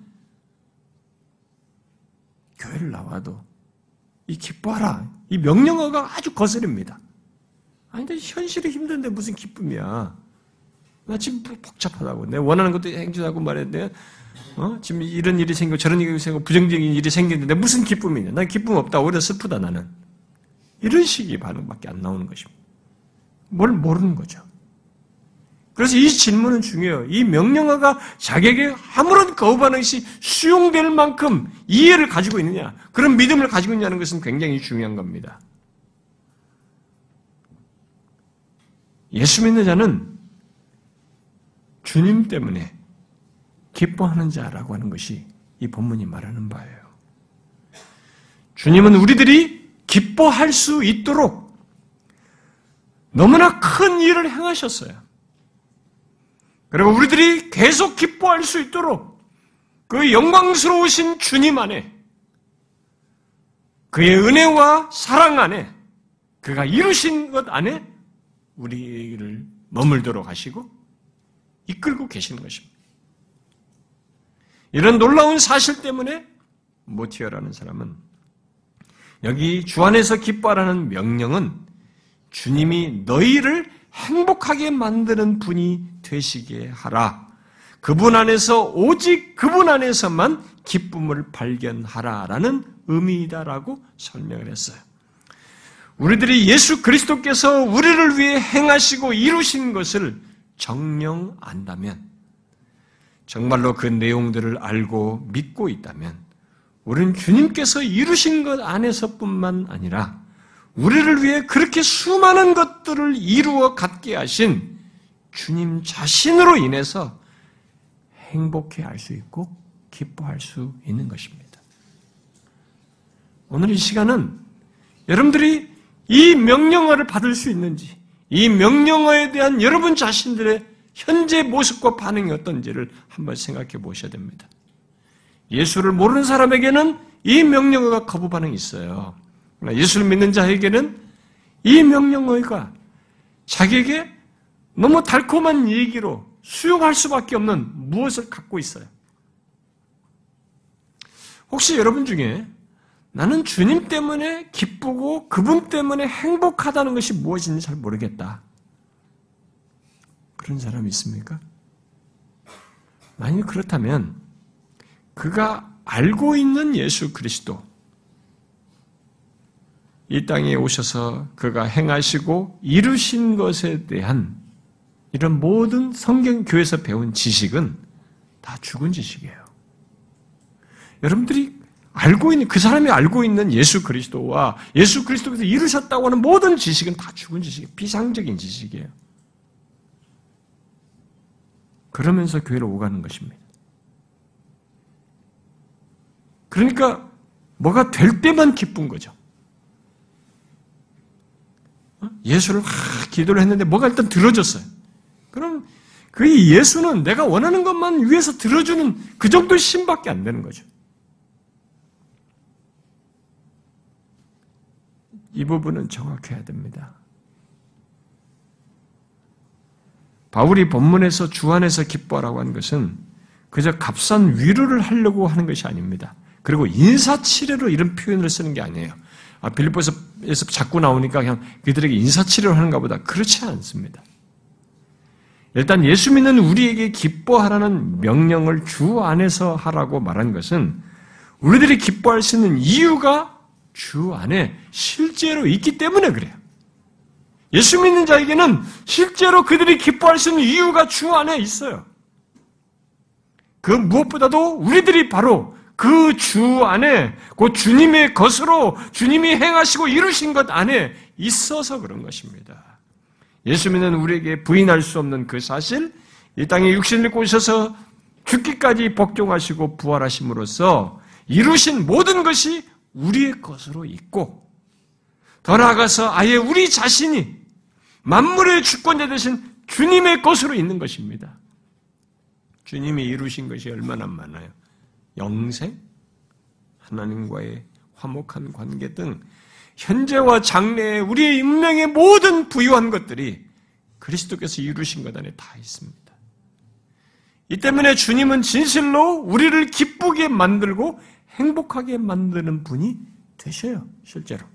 [SPEAKER 2] 교회를 나와도 이 기뻐하라. 이 명령어가 아주 거슬립니다. 아니, 근데 현실이 힘든데 무슨 기쁨이야. 나 지금 복잡하다고. 내 원하는 것도 행진하고 말했는데, 어? 지금 이런 일이 생기고 저런 일이 생기고 부정적인 일이 생겼는데 무슨 기쁨이냐. 난 기쁨 없다. 오히려 슬프다, 나는. 이런 식의 반응밖에 안 나오는 것입니다. 뭘 모르는 거죠. 그래서 이 질문은 중요해요. 이 명령어가 자기에게 아무런 거부 반응이 수용될 만큼 이해를 가지고 있느냐, 그런 믿음을 가지고 있냐는 것은 굉장히 중요한 겁니다. 예수 믿는 자는 주님 때문에 기뻐하는 자라고 하는 것이 이 본문이 말하는 바예요. 주님은 우리들이 기뻐할 수 있도록 너무나 큰 일을 행하셨어요. 그리고 우리들이 계속 기뻐할 수 있도록 그 영광스러우신 주님 안에 그의 은혜와 사랑 안에 그가 이루신 것 안에 우리를 머물도록 하시고 이끌고 계시는 것입니다. 이런 놀라운 사실 때문에 모티어라는 사람은 여기 주 안에서 기뻐하라는 명령은 주님이 너희를 행복하게 만드는 분이 되시게 하라. 그분 안에서 오직 그분 안에서만 기쁨을 발견하라라는 의미이다라고 설명을 했어요. 우리들이 예수 그리스도께서 우리를 위해 행하시고 이루신 것을 정령 안다면, 정말로 그 내용들을 알고 믿고 있다면, 우리는 주님께서 이루신 것 안에서뿐만 아니라, 우리를 위해 그렇게 수많은 것들을 이루어 갖게 하신 주님 자신으로 인해서 행복해 할 수 있고 기뻐할 수 있는 것입니다. 오늘 이 시간은 여러분들이 이 명령어를 받을 수 있는지, 이 명령어에 대한 여러분 자신들의 현재 모습과 반응이 어떤지를 한번 생각해 보셔야 됩니다. 예수를 모르는 사람에게는 이 명령어가 거부 반응이 있어요. 예수를 믿는 자에게는 이 명령어가 자기에게 너무 달콤한 얘기로 수용할 수밖에 없는 무엇을 갖고 있어요. 혹시 여러분 중에 나는 주님 때문에 기쁘고 그분 때문에 행복하다는 것이 무엇인지 잘 모르겠다. 그런 사람이 있습니까? 만약 그렇다면 그가 알고 있는 예수 그리스도, 이 땅에 오셔서 그가 행하시고 이루신 것에 대한 이런 모든 성경 교회에서 배운 지식은 다 죽은 지식이에요. 여러분들이 알고 있는 그 사람이 알고 있는 예수 그리스도와 예수 그리스도께서 이루셨다고 하는 모든 지식은 다 죽은 지식이에요. 비상적인 지식이에요. 그러면서 교회를 오가는 것입니다. 그러니까 뭐가 될 때만 기쁜 거죠. 어? 예수를 막 기도를 했는데 뭐가 일단 들어졌어요. 그럼 그 예수는 내가 원하는 것만 위해서 들어주는 그 정도 신밖에 안 되는 거죠. 이 부분은 정확해야 됩니다. 바울이 본문에서 주 안에서 기뻐하라고 한 것은 그저 값싼 위로를 하려고 하는 것이 아닙니다. 그리고 인사치레로 이런 표현을 쓰는 게 아니에요. 아, 빌리포에서 자꾸 나오니까 그냥 그들에게 인사치레로 하는가 보다. 그렇지 않습니다. 일단 예수 믿는 우리에게 기뻐하라는 명령을 주 안에서 하라고 말한 것은 우리들이 기뻐할 수 있는 이유가 주 안에 실제로 있기 때문에 그래요. 예수 믿는 자에게는 실제로 그들이 기뻐할 수 있는 이유가 주 안에 있어요. 그 무엇보다도 우리들이 바로 그 주 안에, 그 주님의 것으로 주님이 행하시고 이루신 것 안에 있어서 그런 것입니다. 예수 믿는 우리에게 부인할 수 없는 그 사실, 이 땅에 육신을 오셔서 죽기까지 복종하시고 부활하심으로써 이루신 모든 것이 우리의 것으로 있고, 더 나아가서 아예 우리 자신이 만물의 주권자 되신 주님의 것으로 있는 것입니다. 주님이 이루신 것이 얼마나 많아요. 영생, 하나님과의 화목한 관계 등 현재와 장래의 우리의 인명의 모든 부유한 것들이 그리스도께서 이루신 것 안에 다 있습니다. 이 때문에 주님은 진실로 우리를 기쁘게 만들고 행복하게 만드는 분이 되셔요, 실제로.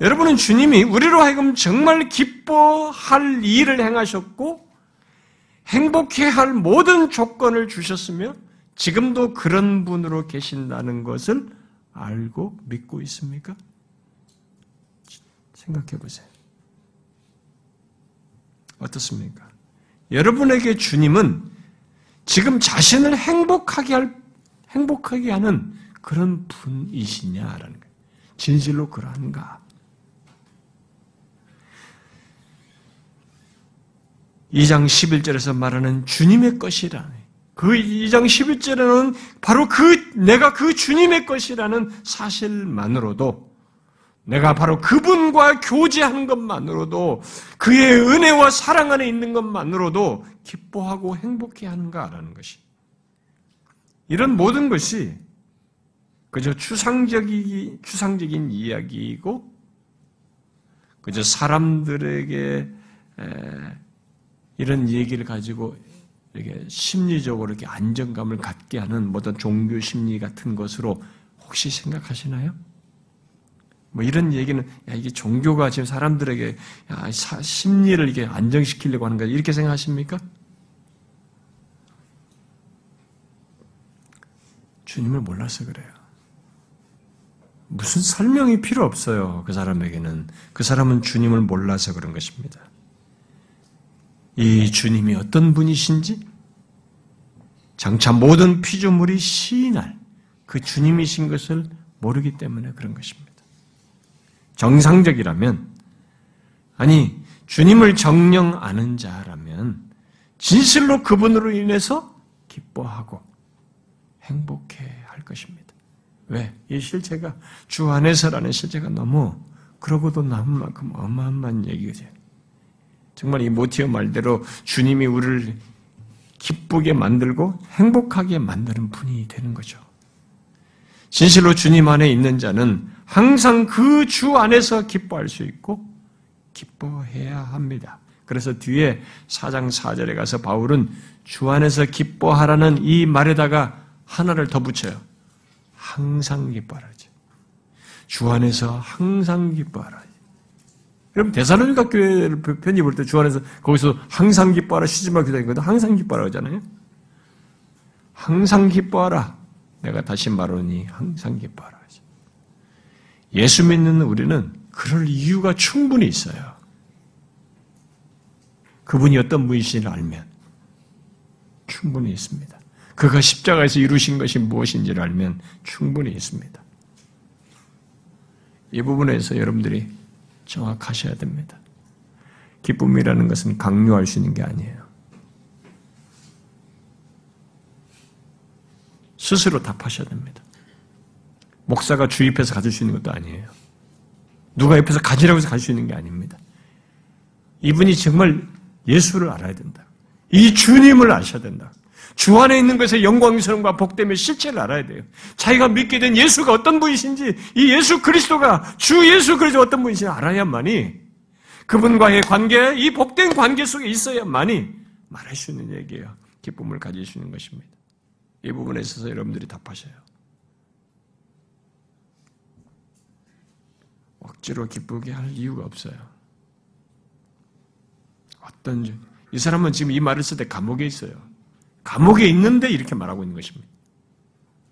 [SPEAKER 2] 여러분은 주님이 우리로 하여금 정말 기뻐할 일을 행하셨고, 행복해 할 모든 조건을 주셨으며, 지금도 그런 분으로 계신다는 것을 알고 믿고 있습니까? 생각해 보세요. 어떻습니까? 여러분에게 주님은 지금 자신을 행복하게 할 행복하게 하는 그런 분이시냐라는 거예요. 진실로 그러한가? 2장 11절에서 말하는 주님의 것이라는 그 2장 11절에는 바로 그 내가 그 주님의 것이라는 사실만으로도 내가 바로 그분과 교제하는 것만으로도 그의 은혜와 사랑 안에 있는 것만으로도 기뻐하고 행복해 하는가라는 것이 이런 모든 것이 그저 추상적이, 추상적인 이야기이고, 그저 사람들에게 이런 얘기를 가지고 이렇게 심리적으로 이렇게 안정감을 갖게 하는 어떤 종교 심리 같은 것으로 혹시 생각하시나요? 뭐 이런 얘기는 야 이게 종교가 지금 사람들에게 야, 심리를 이게 안정시키려고 하는 거야 이렇게 생각하십니까? 주님을 몰라서 그래요. 무슨 설명이 필요 없어요. 그 사람에게는 그 사람은 주님을 몰라서 그런 것입니다. 이 주님이 어떤 분이신지 장차 모든 피조물이 시인할 그 주님이신 것을 모르기 때문에 그런 것입니다. 정상적이라면, 아니, 주님을 정령 아는 자라면, 진실로 그분으로 인해서 기뻐하고 행복해 할 것입니다. 왜? 이 실체가 주 안에서라는 실체가 너무 그러고도 남은 만큼 어마어마한 얘기죠. 정말 이 모티어 말대로 주님이 우리를 기쁘게 만들고 행복하게 만드는 분이 되는 거죠. 진실로 주님 안에 있는 자는 항상 그 주 안에서 기뻐할 수 있고 기뻐해야 합니다. 그래서 뒤에 4장 4절에 가서 바울은 주 안에서 기뻐하라는 이 말에다가 하나를 더 붙여요. 항상 기뻐하라지. 주 안에서 항상 기뻐하라. 여러분 대사로니가 교회를 볼때주 안에서 거기서 항상 기뻐하라 말고 기도하거든 항상 기뻐하라 하잖아요. 항상 기뻐하라. 내가 다시 말하니 항상 기뻐하라. 예수 믿는 우리는 그럴 이유가 충분히 있어요. 그분이 어떤 분이신지를 알면 충분히 있습니다. 그가 십자가에서 이루신 것이 무엇인지를 알면 충분히 있습니다. 이 부분에서 여러분들이 정확하셔야 됩니다. 기쁨이라는 것은 강요할 수 있는 게 아니에요. 스스로 답하셔야 됩니다. 목사가 주입해서 가질 수 있는 것도 아니에요. 누가 옆에서 가지라고 해서 가질 수 있는 게 아닙니다. 이분이 정말 예수를 알아야 된다. 이 주님을 아셔야 된다. 주 안에 있는 것에 영광스러움과 복됨의 실체를 알아야 돼요. 자기가 믿게 된 예수가 어떤 분이신지, 이 예수 그리스도가 주 예수 그리스도 어떤 분이신지 알아야만이 그분과의 관계, 이 복된 관계 속에 있어야만이 말할 수 있는 얘기예요. 기쁨을 가질 수 있는 것입니다. 이 부분에 있어서 여러분들이 답하셔요. 억지로 기쁘게 할 이유가 없어요. 어떤 이 사람은 지금 이 말을 쓸 때 감옥에 있어요. 감옥에 있는데 이렇게 말하고 있는 것입니다.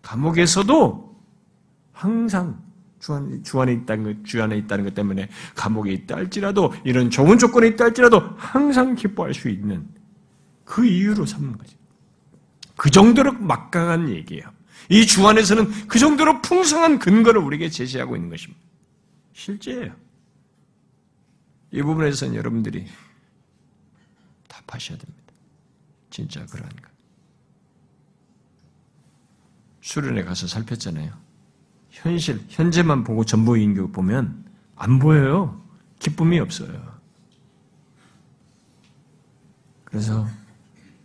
[SPEAKER 2] 감옥에서도 항상 주, 안, 주 안에 있다는 것, 주 안에 있다는 것 때문에 감옥에 있다 할지라도 이런 좋은 조건에 있다 할지라도 항상 기뻐할 수 있는 그 이유로 삼는 거죠. 그 정도로 막강한 얘기예요. 이 주 안에서는 그 정도로 풍성한 근거를 우리에게 제시하고 있는 것입니다. 실제예요. 이 부분에서는 여러분들이 답하셔야 됩니다. 진짜 그러한가. 수련회 가서 살폈잖아요. 현실, 현재만 보고 전부인 교 보면 안 보여요. 기쁨이 없어요. 그래서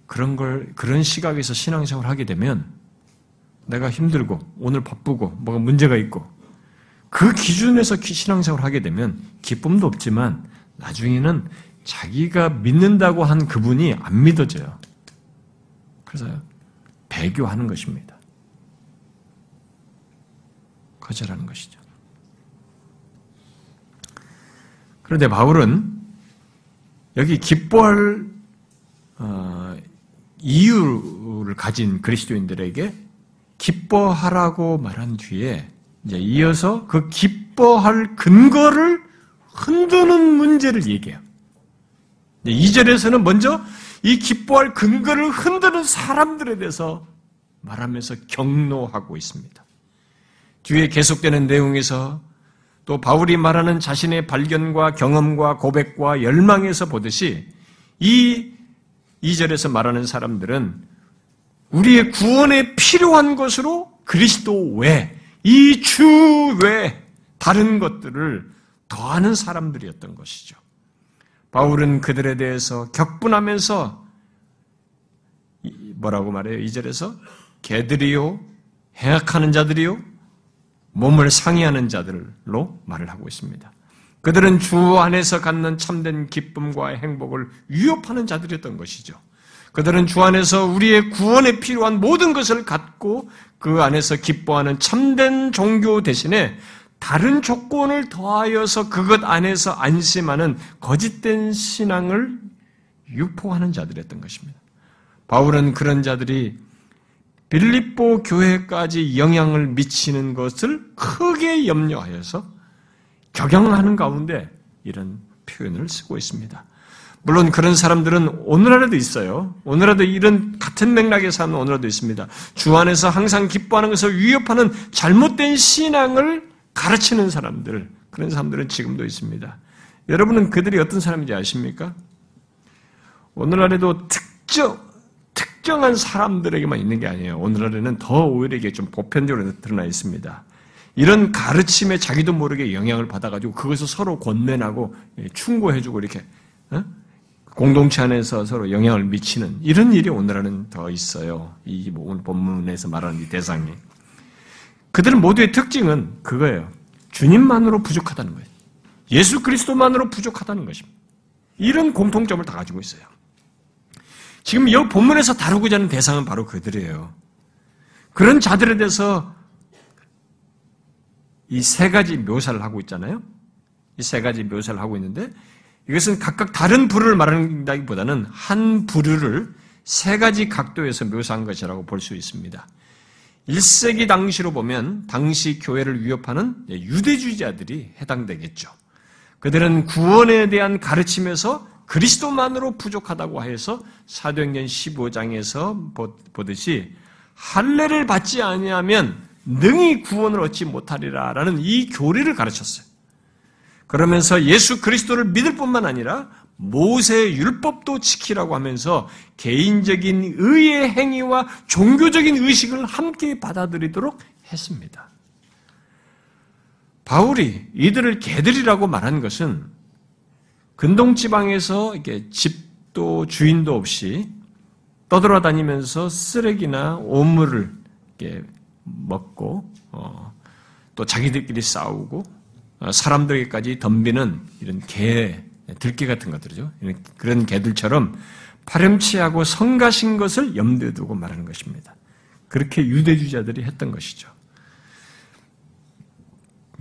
[SPEAKER 2] 그런 걸, 그런 시각에서 신앙생활 하게 되면 내가 힘들고, 오늘 바쁘고, 뭐가 문제가 있고, 그 기준에서 신앙생활 하게 되면 기쁨도 없지만 나중에는 자기가 믿는다고 한 그분이 안 믿어져요. 그래서 배교하는 것입니다. 거절하는 것이죠. 그런데 바울은 여기 기뻐할 어, 이유를 가진 그리스도인들에게 기뻐하라고 말한 뒤에 이제 이어서 그 기뻐할 근거를 흔드는 문제를 얘기해요. 2절에서는 먼저 이 기뻐할 근거를 흔드는 사람들에 대해서 말하면서 경노하고 있습니다. 뒤에 계속되는 내용에서 또 바울이 말하는 자신의 발견과 경험과 고백과 열망에서 보듯이 이 2절에서 말하는 사람들은 우리의 구원에 필요한 것으로 그리스도 외, 이 주 외 다른 것들을 더하는 사람들이었던 것이죠. 바울은 그들에 대해서 격분하면서 뭐라고 말해요? 2절에서 개들이요, 해악하는 자들이요, 몸을 상의하는 자들로 말을 하고 있습니다. 그들은 주 안에서 갖는 참된 기쁨과 행복을 위협하는 자들이었던 것이죠. 그들은 주 안에서 우리의 구원에 필요한 모든 것을 갖고 그 안에서 기뻐하는 참된 종교 대신에 다른 조건을 더하여서 그것 안에서 안심하는 거짓된 신앙을 유포하는 자들이었던 것입니다. 바울은 그런 자들이 빌립보 교회까지 영향을 미치는 것을 크게 염려하여서 격양하는 가운데 이런 표현을 쓰고 있습니다. 물론 그런 사람들은 오늘날에도 있어요. 오늘날에도 이런 같은 맥락의 사람은 오늘날에도 있습니다. 주 안에서 항상 기뻐하는 것을 위협하는 잘못된 신앙을 가르치는 사람들, 그런 사람들은 지금도 있습니다. 여러분은 그들이 어떤 사람인지 아십니까? 오늘날에도 특정, 특정한 사람들에게만 있는 게 아니에요. 오늘날에는 더 오히려 이게 좀 보편적으로 드러나 있습니다. 이런 가르침에 자기도 모르게 영향을 받아가지고 그것을 서로 권면하고 예, 충고해주고 이렇게 어? 공동체 안에서 서로 영향을 미치는 이런 일이 오늘날은 더 있어요. 이 오늘 본문에서 말하는 이 대상이. 그들은 모두의 특징은 그거예요. 주님만으로 부족하다는 거예요. 예수 그리스도만으로 부족하다는 것입니다. 이런 공통점을 다 가지고 있어요. 지금 이 본문에서 다루고자 하는 대상은 바로 그들이에요. 그런 자들에 대해서 이 세 가지 묘사를 하고 있잖아요. 이 세 가지 묘사를 하고 있는데 이것은 각각 다른 부류를 말한다기보다는 한 부류를 세 가지 각도에서 묘사한 것이라고 볼 수 있습니다. 1세기 당시로 보면 당시 교회를 위협하는 유대주의자들이 해당되겠죠. 그들은 구원에 대한 가르침에서 그리스도만으로 부족하다고 해서 사도행전 15장에서 보듯이 할례를 받지 아니하면 능히 구원을 얻지 못하리라라는 이 교리를 가르쳤어요. 그러면서 예수 그리스도를 믿을 뿐만 아니라 모세 율법도 지키라고 하면서 개인적인 의의 행위와 종교적인 의식을 함께 받아들이도록 했습니다. 바울이 이들을 개들이라고 말한 것은 근동 지방에서 이게 집도 주인도 없이 떠돌아다니면서 쓰레기나 오물을 먹고 어, 또 자기들끼리 싸우고 어, 사람들에게까지 덤비는 이런 개, 들개 같은 것들이죠. 그런 개들처럼 파렴치하고 성가신 것을 염두에 두고 말하는 것입니다. 그렇게 유대주자들이 했던 것이죠.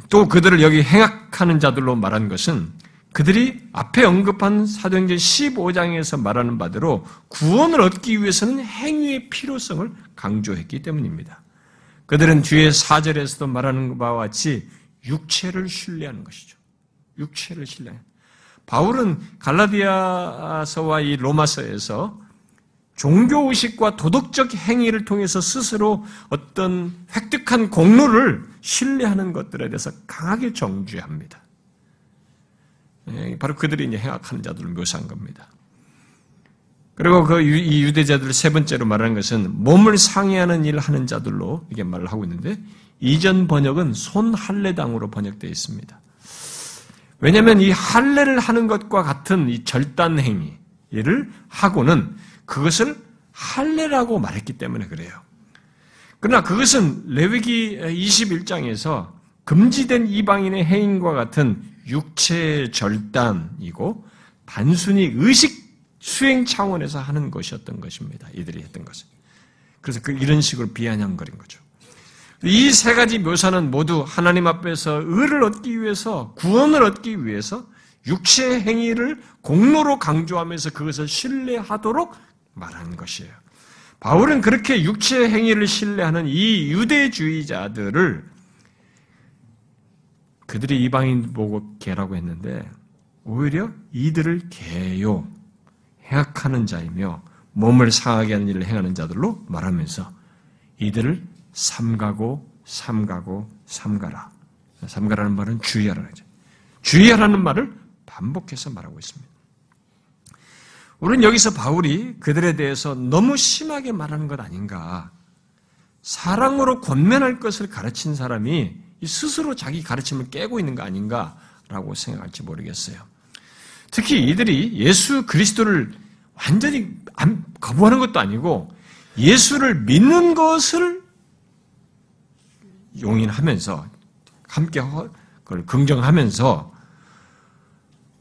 [SPEAKER 2] 또 그들을 여기 행악하는 자들로 말한 것은 그들이 앞에 언급한 사도행전 15장에서 말하는 바대로 구원을 얻기 위해서는 행위의 필요성을 강조했기 때문입니다. 그들은 뒤에 4절에서도 말하는 바와 같이 육체를 신뢰하는 것이죠. 육체를 신뢰. 바울은 갈라디아서와 이 로마서에서 종교 의식과 도덕적 행위를 통해서 스스로 어떤 획득한 공로를 신뢰하는 것들에 대해서 강하게 정죄합니다. 예, 바로 그들이 이제 행악하는 자들을 묘사한 겁니다. 그리고 그 이 유대자들을 세 번째로 말하는 것은 몸을 상해하는 일을 하는 자들로 이게 말을 하고 있는데 이전 번역은 손 할례당으로 번역되어 있습니다. 왜냐하면 이 할례를 하는 것과 같은 이 절단 행위를 하고는 그것을 할례라고 말했기 때문에 그래요. 그러나 그것은 레위기 21장에서 금지된 이방인의 행인과 같은 육체 절단이고 단순히 의식 수행 차원에서 하는 것이었던 것입니다. 이들이 했던 것은. 그래서 그 이런 식으로 비아냥거린 거죠. 이 세 가지 묘사는 모두 하나님 앞에서 의를 얻기 위해서, 구원을 얻기 위해서 육체 행위를 공로로 강조하면서 그것을 신뢰하도록 말하는 것이에요. 바울은 그렇게 육체 행위를 신뢰하는 이 유대주의자들을 그들이 이방인 보고 개라고 했는데 오히려 이들을 개요, 해악하는 자이며 몸을 상하게 하는 일을 행하는 자들로 말하면서 이들을 삼가고 삼가고 삼가라. 삼가라는 말은 주의하라는 거죠. 주의하라는 말을 반복해서 말하고 있습니다. 우리는 여기서 바울이 그들에 대해서 너무 심하게 말하는 것 아닌가. 사랑으로 권면할 것을 가르친 사람이 스스로 자기 가르침을 깨고 있는 거 아닌가라고 생각할지 모르겠어요. 특히 이들이 예수 그리스도를 완전히 거부하는 것도 아니고 예수를 믿는 것을 용인하면서 함께 그걸 긍정하면서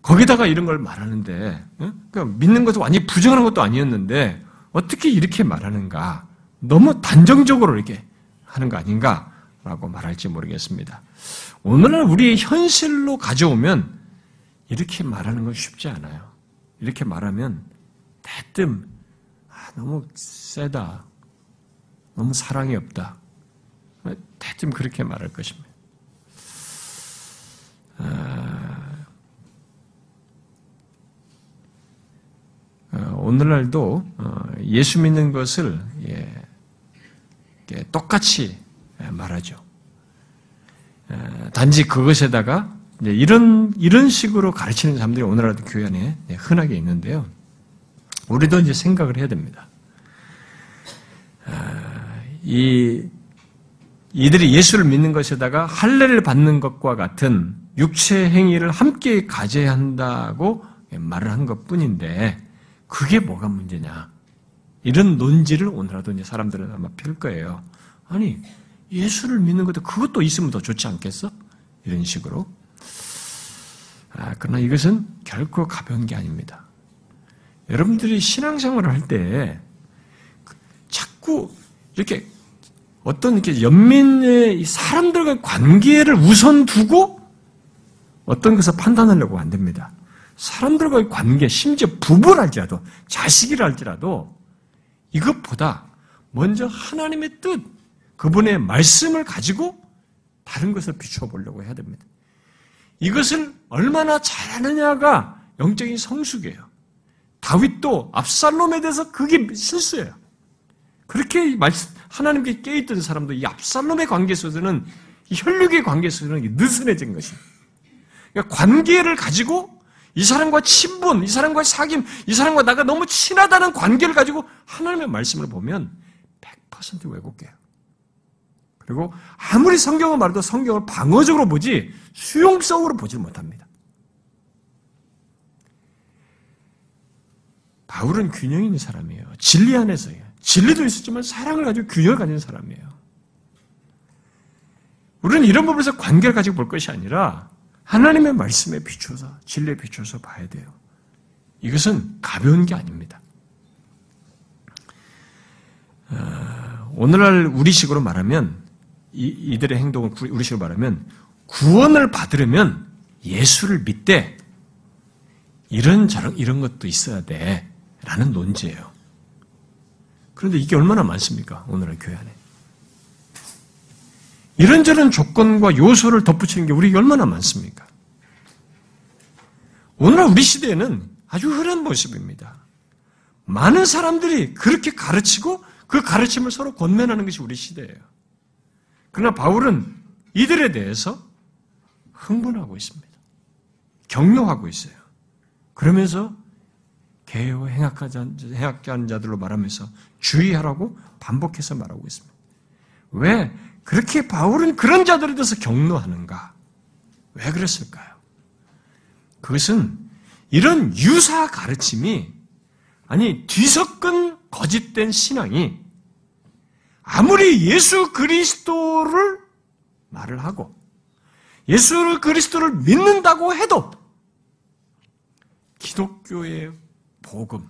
[SPEAKER 2] 거기다가 이런 걸 말하는데 그러니까 믿는 것도 완전히 부정하는 것도 아니었는데 어떻게 이렇게 말하는가? 너무 단정적으로 이렇게 하는 거 아닌가? 라고 말할지 모르겠습니다. 오늘날 우리의 현실로 가져오면 이렇게 말하는 건 쉽지 않아요. 이렇게 말하면 대뜸 아, 너무 세다. 너무 사랑이 없다. 대뜸 그렇게 말할 것입니다. 아, 어, 오늘날도 어, 예수 믿는 것을 예, 똑같이 말하죠. 단지 그것에다가 이런 이런 식으로 가르치는 사람들이 오늘날도 교회 안에 흔하게 있는데요. 우리도 이제 생각을 해야 됩니다. 아, 이 이들이 예수를 믿는 것에다가 할례를 받는 것과 같은 육체 행위를 함께 가져야 한다고 말을 한 것뿐인데 그게 뭐가 문제냐? 이런 논지를 오늘라도 이제 사람들은 아마 필 거예요. 아니 예수를 믿는 것도 그것도 있으면 더 좋지 않겠어? 이런 식으로. 아, 그러나 이것은 결코 가벼운 게 아닙니다. 여러분들이 신앙생활을 할 때 자꾸 이렇게 어떤 이렇게 연민의 사람들과의 관계를 우선 두고 어떤 것을 판단하려고 안 됩니다. 사람들과의 관계, 심지어 자식이라 할지라도 이것보다 먼저 하나님의 뜻, 그분의 말씀을 가지고 다른 것을 비추어 보려고 해야 됩니다. 이것을 얼마나 잘하느냐가 영적인 성숙이에요. 다윗도 압살롬에 대해서 그게 실수예요. 그렇게 하나님께 깨있던 사람도 이 압살롬의 관계 속에서는 이 혈육의 관계 속에서는 느슨해진 것입니다. 그러니까 관계를 가지고 이 사람과 친분, 이 사람과 사귐, 이 사람과 나가 너무 친하다는 관계를 가지고 하나님의 말씀을 보면 100% 왜곡해요. 그리고 아무리 성경을 말해도 성경을 방어적으로 보지 수용성으로 보지 못합니다. 바울은 균형 있는 사람이에요. 진리 안에서요. 진리도 있었지만 사랑을 가지고 균형을 가진 사람이에요. 우리는 이런 부분에서 관계를 가지고 볼 것이 아니라 하나님의 말씀에 비추어서 진리에 비추어서 봐야 돼요. 이것은 가벼운 게 아닙니다. 어, 오늘날 우리식으로 말하면 이, 이들의 행동을 우리식으로 말하면 구원을 받으려면 예수를 믿되 이런 저런 이런 것도 있어야 돼라는 논지예요. 그런데 이게 얼마나 많습니까? 오늘의 교회 안에. 이런저런 조건과 요소를 덧붙이는 게 우리 얼마나 많습니까? 오늘날 우리 시대에는 아주 흔한 모습입니다. 많은 사람들이 그렇게 가르치고 그 가르침을 서로 권면하는 것이 우리 시대예요. 그러나 바울은 이들에 대해서 흥분하고 있습니다. 격려하고 있어요. 그러면서 개요 행악한 자들로 말하면서 주의하라고 반복해서 말하고 있습니다. 왜 그렇게 바울은 그런 자들에 대해서 격노하는가? 왜 그랬을까요? 그것은 이런 유사 가르침이 아니 뒤섞은 거짓된 신앙이 아무리 예수 그리스도를 말을 하고 예수 그리스도를 믿는다고 해도 기독교의 복음,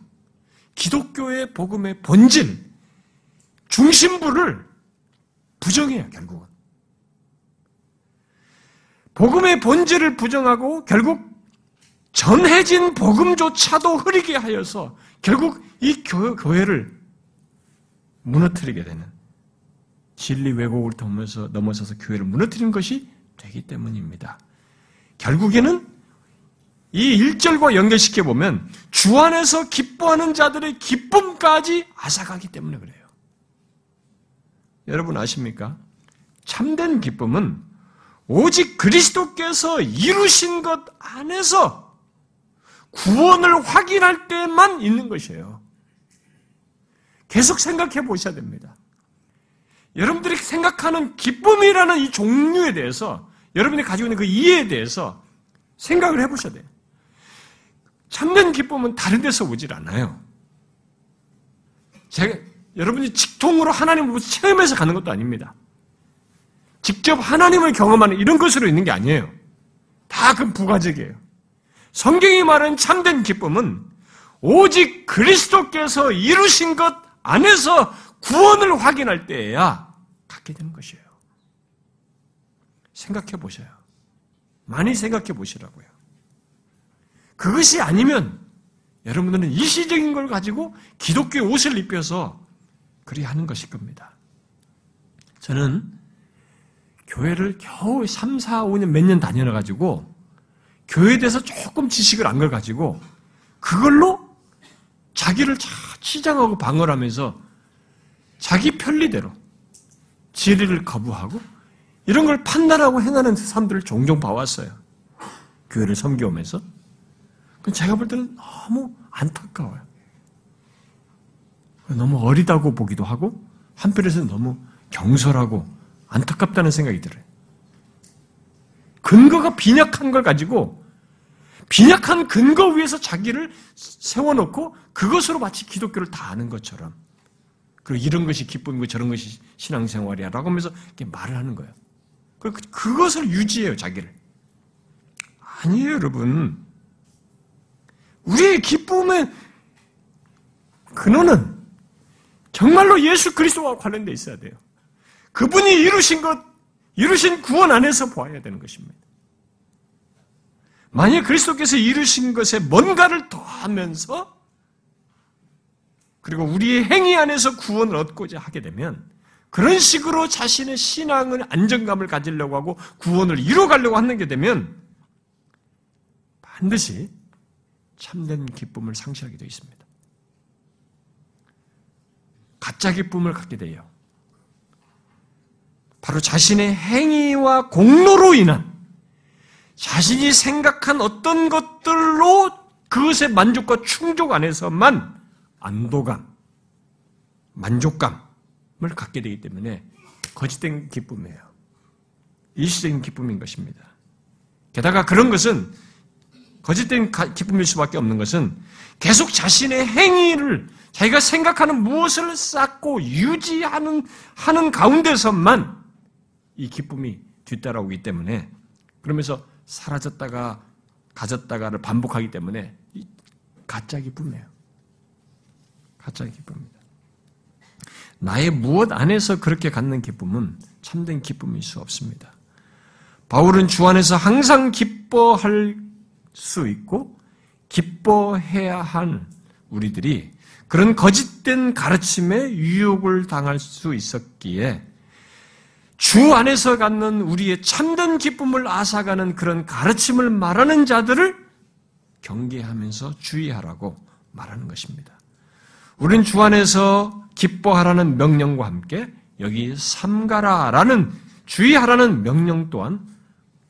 [SPEAKER 2] 기독교의 복음의 본질, 중심부를 부정해요, 결국은. 복음의 본질을 부정하고 결국 전해진 복음조차도 흐리게 하여서 결국 이 교회를 무너뜨리게 되는 진리 왜곡을 넘어서, 넘어서서 교회를 무너뜨리는 것이 되기 때문입니다. 결국에는 이 1절과 연결시켜 보면 주 안에서 기뻐하는 자들의 기쁨까지 앗아가기 때문에 그래요. 여러분 아십니까? 참된 기쁨은 오직 그리스도께서 이루신 것 안에서 구원을 확인할 때만 있는 것이에요. 계속 생각해 보셔야 됩니다. 여러분들이 생각하는 기쁨이라는 이 종류에 대해서 여러분이 가지고 있는 그 이해에 대해서 생각을 해 보셔야 돼요. 참된 기쁨은 다른 데서 오질 않아요. 제가 여러분이 직통으로 하나님을 체험해서 가는 것도 아닙니다. 직접 하나님을 경험하는 이런 것으로 있는 게 아니에요. 다 그 부가적이에요. 성경이 말하는 참된 기쁨은 오직 그리스도께서 이루신 것 안에서 구원을 확인할 때에야 갖게 되는 것이에요. 생각해 보셔요. 많이 생각해 보시라고요. 그것이 아니면 여러분들은 일시적인 걸 가지고 기독교 옷을 입혀서 그리 하는 것일 겁니다. 저는 교회를 겨우 3, 4, 5년 몇 년 다녀가지고 교회에 대해서 조금 지식을 안 걸 가지고 그걸로 자기를 치장하고 방어하면서 자기 편리대로 진리를 거부하고 이런 걸 판단하고 행하는 사람들을 종종 봐왔어요. 교회를 섬겨오면서. 제가 볼 때는 너무 안타까워요. 너무 어리다고 보기도 하고 한편에서는 너무 경솔하고 안타깝다는 생각이 들어요. 근거가 빈약한 걸 가지고 빈약한 근거 위에서 자기를 세워놓고 그것으로 마치 기독교를 다 아는 것처럼 그리고 이런 것이 기쁨이고 저런 것이 신앙생활이야 라고 하면서 이렇게 말을 하는 거예요. 그, 그것을 유지해요, 자기를. 아니에요, 여러분. 우리의 기쁨의 근원은 정말로 예수 그리스도와 관련되어 있어야 돼요. 그분이 이루신 것, 이루신 구원 안에서 보아야 되는 것입니다. 만약 그리스도께서 이루신 것에 뭔가를 더하면서 그리고 우리의 행위 안에서 구원을 얻고자 하게 되면 그런 식으로 자신의 신앙을 안정감을 가지려고 하고 구원을 이루어가려고 하는 게 되면 반드시 참된 기쁨을 상실하게 되어 있습니다. 가짜 기쁨을 갖게 돼요. 바로 자신의 행위와 공로로 인한 자신이 생각한 어떤 것들로 그것의 만족과 충족 안에서만 안도감, 만족감을 갖게 되기 때문에 거짓된 기쁨이에요. 일시적인 기쁨인 것입니다. 게다가 그런 것은 거짓된 기쁨일 수밖에 없는 것은 계속 자신의 행위를 자기가 생각하는 무엇을 쌓고 유지하는 하는 가운데서만 이 기쁨이 뒤따라오기 때문에 그러면서 사라졌다가 가졌다가를 반복하기 때문에 가짜 기쁨이에요. 가짜 기쁨입니다. 나의 무엇 안에서 그렇게 갖는 기쁨은 참된 기쁨일 수 없습니다. 바울은 주 안에서 항상 기뻐할 수 있고 기뻐해야 한 우리들이 그런 거짓된 가르침에 유혹을 당할 수 있었기에 주 안에서 갖는 우리의 참된 기쁨을 앗아가는 그런 가르침을 말하는 자들을 경계하면서 주의하라고 말하는 것입니다. 우리는 주 안에서 기뻐하라는 명령과 함께 여기 삼가라라는 주의하라는 명령 또한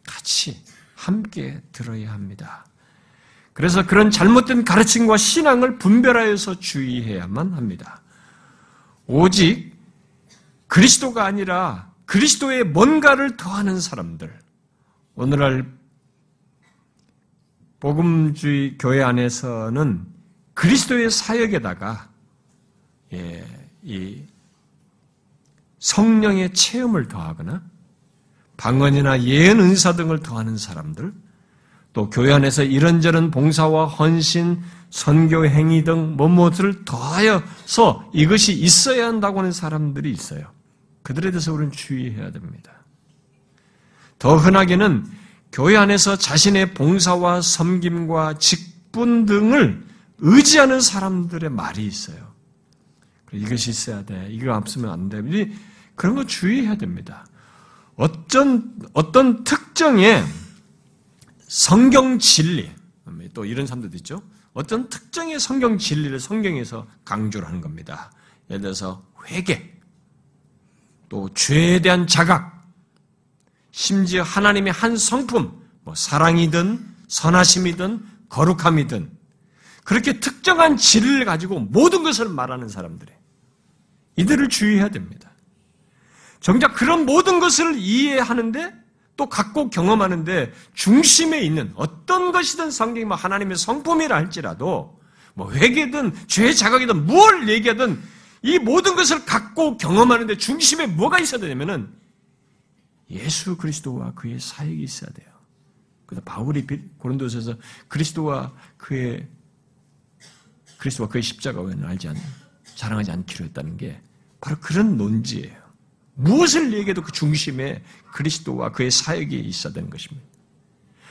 [SPEAKER 2] 같이 함께 들어야 합니다. 그래서 그런 잘못된 가르침과 신앙을 분별하여서 주의해야만 합니다. 오직 그리스도가 아니라 그리스도의 뭔가를 더하는 사람들, 오늘날 복음주의 교회 안에서는 그리스도의 사역에다가 예, 이 성령의 체험을 더하거나 방언이나 예언 은사 등을 더하는 사람들, 또 교회 안에서 이런저런 봉사와 헌신, 선교 행위 등 뭐뭐들을 더하여서 이것이 있어야 한다고 하는 사람들이 있어요. 그들에 대해서 우리는 주의해야 됩니다. 더 흔하게는 교회 안에서 자신의 봉사와 섬김과 직분 등을 의지하는 사람들의 말이 있어요. 이것이 있어야 돼. 이거 없으면 안 돼. 그런 거 주의해야 됩니다. 어떤, 어떤 특정의 성경 진리, 또 이런 사람들도 있죠. 어떤 특정의 성경 진리를 성경에서 강조를 하는 겁니다. 예를 들어서 회개, 또 죄에 대한 자각, 심지어 하나님의 한 성품, 뭐 사랑이든 선하심이든 거룩함이든 그렇게 특정한 진리를 가지고 모든 것을 말하는 사람들이 이들을 주의해야 됩니다. 정작 그런 모든 것을 이해하는데 또 갖고 경험하는데 중심에 있는 어떤 것이든 성경이 뭐 하나님의 성품이라 할지라도 뭐 회개든 죄 자각이든 뭘 얘기하든 이 모든 것을 갖고 경험하는데 중심에 뭐가 있어야 되냐면은 예수 그리스도와 그의 사역이 있어야 돼요. 그래서 바울이 고린도서에서 그리스도와 그의 그리스도와 그의 십자가를 알지 않 자랑하지 않기로 했다는 게 바로 그런 논지예요. 무엇을 얘기해도 그 중심에 그리스도와 그의 사역이 있어야 되는 것입니다.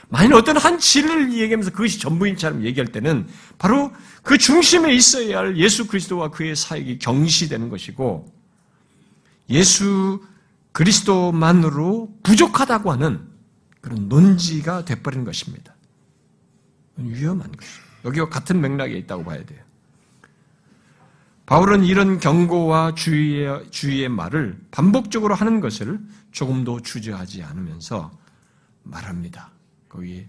[SPEAKER 2] 만약 어떤 한 진리를 얘기하면서 그것이 전부인처럼 얘기할 때는 바로 그 중심에 있어야 할 예수 그리스도와 그의 사역이 경시되는 것이고 예수 그리스도만으로 부족하다고 하는 그런 논지가 돼버리는 것입니다. 위험한 것이죠. 여기와 같은 맥락에 있다고 봐야 돼요. 바울은 이런 경고와 주의의, 주의의 말을 반복적으로 하는 것을 조금도 주저하지 않으면서 말합니다. 거기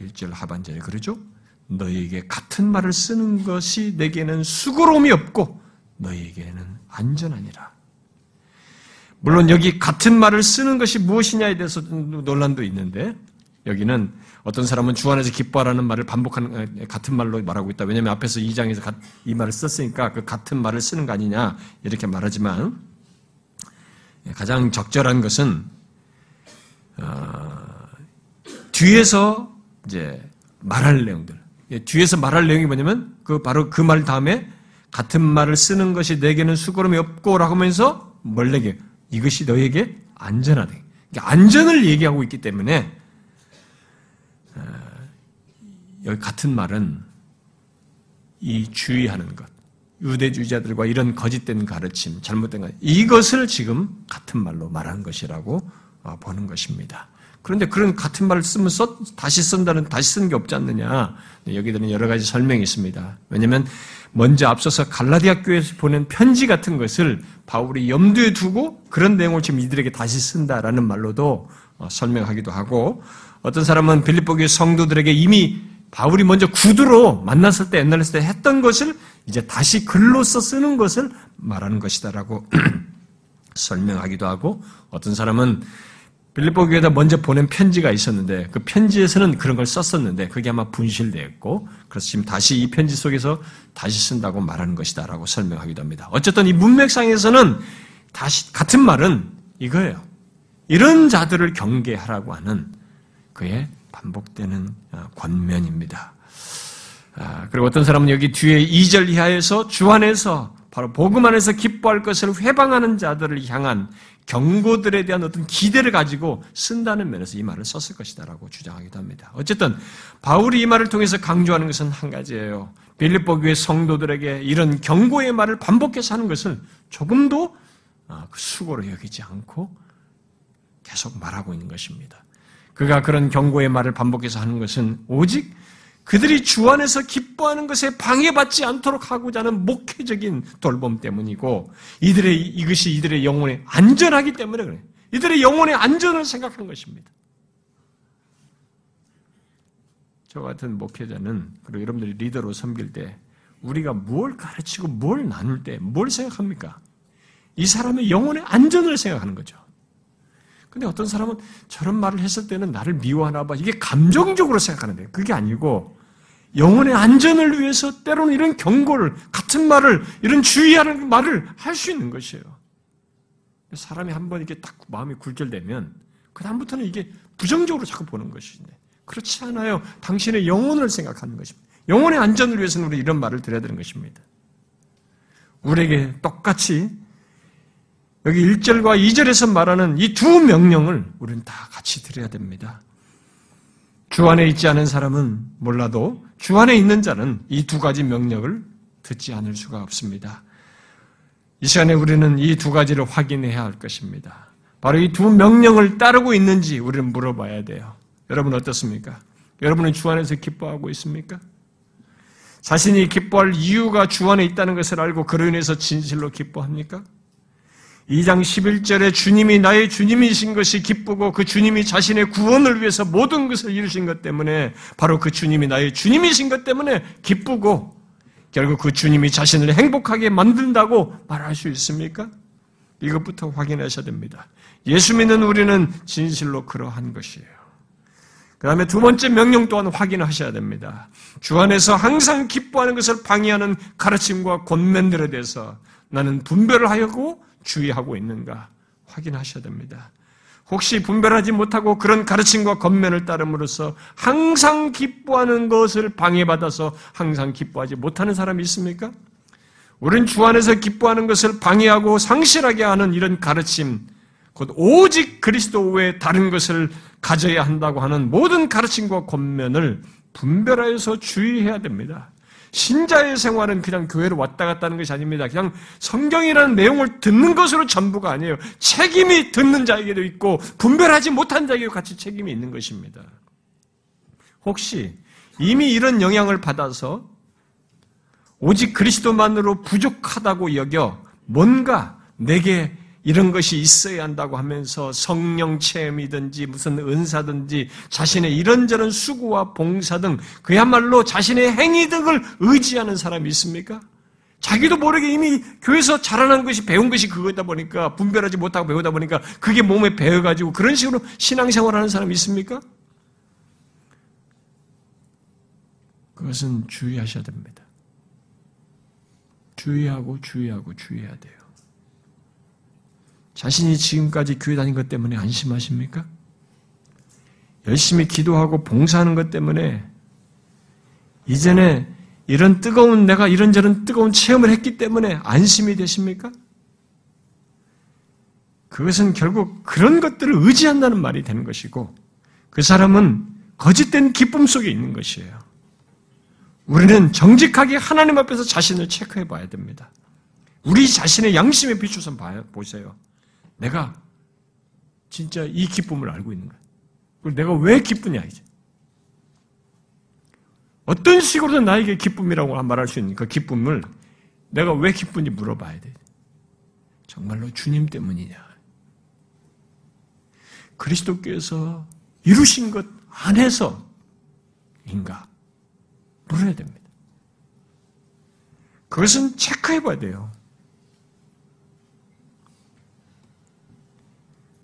[SPEAKER 2] 1절 하반절에 그러죠? 너에게 같은 말을 쓰는 것이 내게는 수고로움이 없고 너에게는 안전하니라. 물론 여기 같은 말을 쓰는 것이 무엇이냐에 대해서 논란도 있는데 여기는 어떤 사람은 주 안에서 기뻐하라는 말을 반복하는 같은 말로 말하고 있다. 왜냐하면 앞에서 2장에서 이 말을 썼으니까 그 같은 말을 쓰는 거 아니냐 이렇게 말하지만 가장 적절한 것은 어, 뒤에서 이제 말할 내용들. 뒤에서 말할 내용이 뭐냐면 그 바로 그 말 다음에 같은 말을 쓰는 것이 내게는 수고름이 없고라고 하면서 뭘 내게 이것이 너에게 안전하다. 그러니까 안전을 얘기하고 있기 때문에 여기 같은 말은 이 주의하는 것, 유대주의자들과 이런 거짓된 가르침, 잘못된 것, 이것을 지금 같은 말로 말한 것이라고 어, 보는 것입니다. 그런데 그런 같은 말을 쓰면 써, 다시 쓴다는, 다시 쓰는 게 없지 않느냐. 여기들은 여러 가지 설명이 있습니다. 왜냐면 먼저 앞서서 갈라디아 교회에서 보낸 편지 같은 것을 바울이 염두에 두고 그런 내용을 지금 이들에게 다시 쓴다라는 말로도 어, 설명하기도 하고 어떤 사람은 빌립보 교회 성도들에게 이미 바울이 먼저 구두로 만났을 때 옛날에 때 했던 것을 이제 다시 글로써 쓰는 것을 말하는 것이다라고 설명하기도 하고 어떤 사람은 빌립보 교회에다 먼저 보낸 편지가 있었는데 그 편지에서는 그런 걸 썼었는데 그게 아마 분실되었고 그래서 지금 다시 이 편지 속에서 다시 쓴다고 말하는 것이다라고 설명하기도 합니다. 어쨌든 이 문맥상에서는 다시 같은 말은 이거예요. 이런 자들을 경계하라고 하는 그의 반복되는 아, 권면입니다. 아, 그리고 어떤 사람은 여기 뒤에 2절 이하에서 주 안에서 바로 복음 안에서 기뻐할 것을 회방하는 자들을 향한 경고들에 대한 어떤 기대를 가지고 쓴다는 면에서 이 말을 썼을 것이다라고 주장하기도 합니다. 어쨌든 바울이 이 말을 통해서 강조하는 것은 한 가지예요. 빌립보 교회 성도들에게 이런 경고의 말을 반복해서 하는 것을 조금도 아, 그 수고로 여기지 않고 계속 말하고 있는 것입니다. 그가 그런 경고의 말을 반복해서 하는 것은 오직 그들이 주 안에서 기뻐하는 것에 방해받지 않도록 하고자 하는 목회적인 돌봄 때문이고 이들의 이것이 이들의 영혼에 안전하기 때문에 그래. 이들의 영혼의 안전을 생각하는 것입니다. 저 같은 목회자는 그리고 여러분들이 리더로 섬길 때 우리가 뭘 가르치고 뭘 나눌 때 뭘 생각합니까? 이 사람의 영혼의 안전을 생각하는 거죠. 근데 어떤 사람은 저런 말을 했을 때는 나를 미워하나 봐. 이게 감정적으로 생각하는데 그게 아니고 영혼의 안전을 위해서 때로는 이런 경고를 같은 말을 이런 주의하는 말을 할 수 있는 것이에요. 사람이 한 번 이렇게 딱 마음이 굴절되면 그 다음부터는 이게 부정적으로 자꾸 보는 것인데 그렇지 않아요. 당신의 영혼을 생각하는 것입니다. 영혼의 안전을 위해서는 우리 이런 말을 드려야 되는 것입니다. 우리에게 똑같이 여기 1절과 2절에서 말하는 이 두 명령을 우리는 다 같이 드려야 됩니다. 주 안에 있지 않은 사람은 몰라도 주 안에 있는 자는 이 두 가지 명령을 듣지 않을 수가 없습니다. 이 시간에 우리는 이 두 가지를 확인해야 할 것입니다. 바로 이 두 명령을 따르고 있는지 우리는 물어봐야 돼요. 여러분 어떻습니까? 여러분은 주 안에서 기뻐하고 있습니까? 자신이 기뻐할 이유가 주 안에 있다는 것을 알고 그로 인해서 진실로 기뻐합니까? 2장 11절에 주님이 나의 주님이신 것이 기쁘고 그 주님이 자신의 구원을 위해서 모든 것을 이루신 것 때문에 바로 그 주님이 나의 주님이신 것 때문에 기쁘고 결국 그 주님이 자신을 행복하게 만든다고 말할 수 있습니까? 이것부터 확인하셔야 됩니다. 예수 믿는 우리는 진실로 그러한 것이에요. 그 다음에 두 번째 명령 또한 확인하셔야 됩니다. 주 안에서 항상 기뻐하는 것을 방해하는 가르침과 권면들에 대해서 나는 분별을 하였고 주의하고 있는가 확인하셔야 됩니다. 혹시 분별하지 못하고 그런 가르침과 겉면을 따름으로써 항상 기뻐하는 것을 방해받아서 항상 기뻐하지 못하는 사람이 있습니까? 우린 주 안에서 기뻐하는 것을 방해하고 상실하게 하는 이런 가르침, 곧 오직 그리스도 외에 다른 것을 가져야 한다고 하는 모든 가르침과 권면을 분별하여서 주의해야 됩니다. 신자의 생활은 그냥 교회로 왔다 갔다 하는 것이 아닙니다. 그냥 성경이라는 내용을 듣는 것으로 전부가 아니에요. 책임이 듣는 자에게도 있고 분별하지 못한 자에게도 같이 책임이 있는 것입니다. 혹시 이미 이런 영향을 받아서 오직 그리스도만으로 부족하다고 여겨 뭔가 내게 이런 것이 있어야 한다고 하면서 성령 체험이든지 무슨 은사든지 자신의 이런저런 수고와 봉사 등 그야말로 자신의 행위 등을 의지하는 사람이 있습니까? 자기도 모르게 이미 교회에서 자라난 것이 배운 것이 그거다 보니까 분별하지 못하고 배우다 보니까 그게 몸에 배어가지고 그런 식으로 신앙생활하는 사람이 있습니까? 그것은 주의하셔야 됩니다. 주의하고 주의하고 주의해야 돼요. 자신이 지금까지 교회 다닌 것 때문에 안심하십니까? 열심히 기도하고 봉사하는 것 때문에 이전에 이런 뜨거운 내가 이런저런 뜨거운 체험을 했기 때문에 안심이 되십니까? 그것은 결국 그런 것들을 의지한다는 말이 되는 것이고 그 사람은 거짓된 기쁨 속에 있는 것이에요. 우리는 정직하게 하나님 앞에서 자신을 체크해 봐야 됩니다. 우리 자신의 양심에 비추어서 보세요. 내가 진짜 이 기쁨을 알고 있는 거야. 그리고 내가 왜 기쁘냐, 이제. 어떤 식으로든 나에게 기쁨이라고 말할 수 있는 그 기쁨을 내가 왜 기쁜지 물어봐야 돼. 정말로 주님 때문이냐. 그리스도께서 이루신 것 안에서인가? 물어야 됩니다. 그것은 체크해 봐야 돼요.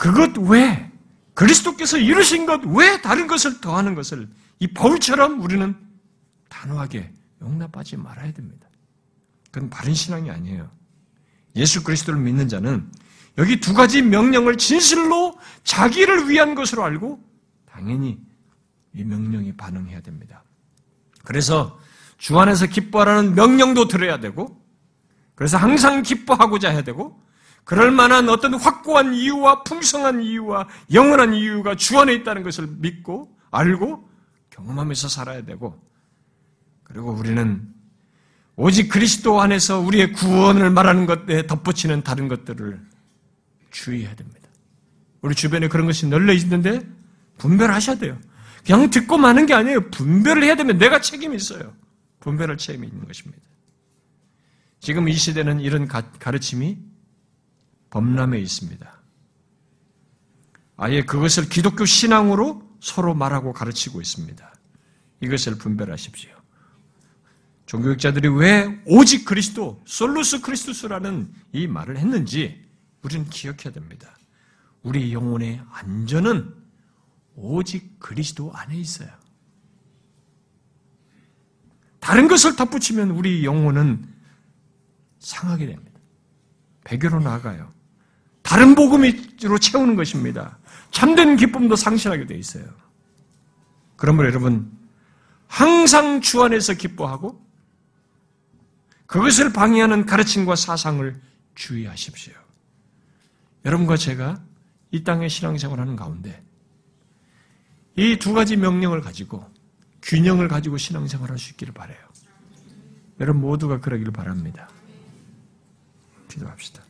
[SPEAKER 2] 그것 외 그리스도께서 이루신 것 외 다른 것을 더하는 것을 이 바울처럼 우리는 단호하게 용납하지 말아야 됩니다. 그건 바른 신앙이 아니에요. 예수 그리스도를 믿는 자는 여기 두 가지 명령을 진실로 자기를 위한 것으로 알고 당연히 이 명령에 반응해야 됩니다. 그래서 주 안에서 기뻐하라는 명령도 들어야 되고, 그래서 항상 기뻐하고자 해야 되고, 그럴 만한 어떤 확고한 이유와 풍성한 이유와 영원한 이유가 주 안에 있다는 것을 믿고, 알고, 경험하면서 살아야 되고, 그리고 우리는 오직 그리스도 안에서 우리의 구원을 말하는 것에 덧붙이는 다른 것들을 주의해야 됩니다. 우리 주변에 그런 것이 널려 있는데 분별하셔야 돼요. 그냥 듣고 마는 게 아니에요. 분별을 해야 되면 내가 책임이 있어요. 분별할 책임이 있는 것입니다. 지금 이 시대는 이런 가 르침이 범람해 있습니다. 아예 그것을 기독교 신앙으로 서로 말하고 가르치고 있습니다. 이것을 분별하십시오. 종교학자들이 왜 오직 그리스도, 솔루스 크리스투스라는 이 말을 했는지 우리는 기억해야 됩니다. 우리 영혼의 안전은 오직 그리스도 안에 있어요. 다른 것을 덧붙이면 우리 영혼은 상하게 됩니다. 배교로 나가요. 다른 복음으로 채우는 것입니다. 참된 기쁨도 상실하게 돼 있어요. 그러므로 여러분 항상 주 안에서 기뻐하고 그것을 방해하는 가르침과 사상을 주의하십시오. 여러분과 제가 이 땅의 신앙생활하는 가운데 이 두 가지 명령을 가지고 균형을 가지고 신앙생활할 수 있기를 바래요. 여러분 모두가 그러기를 바랍니다. 기도합시다.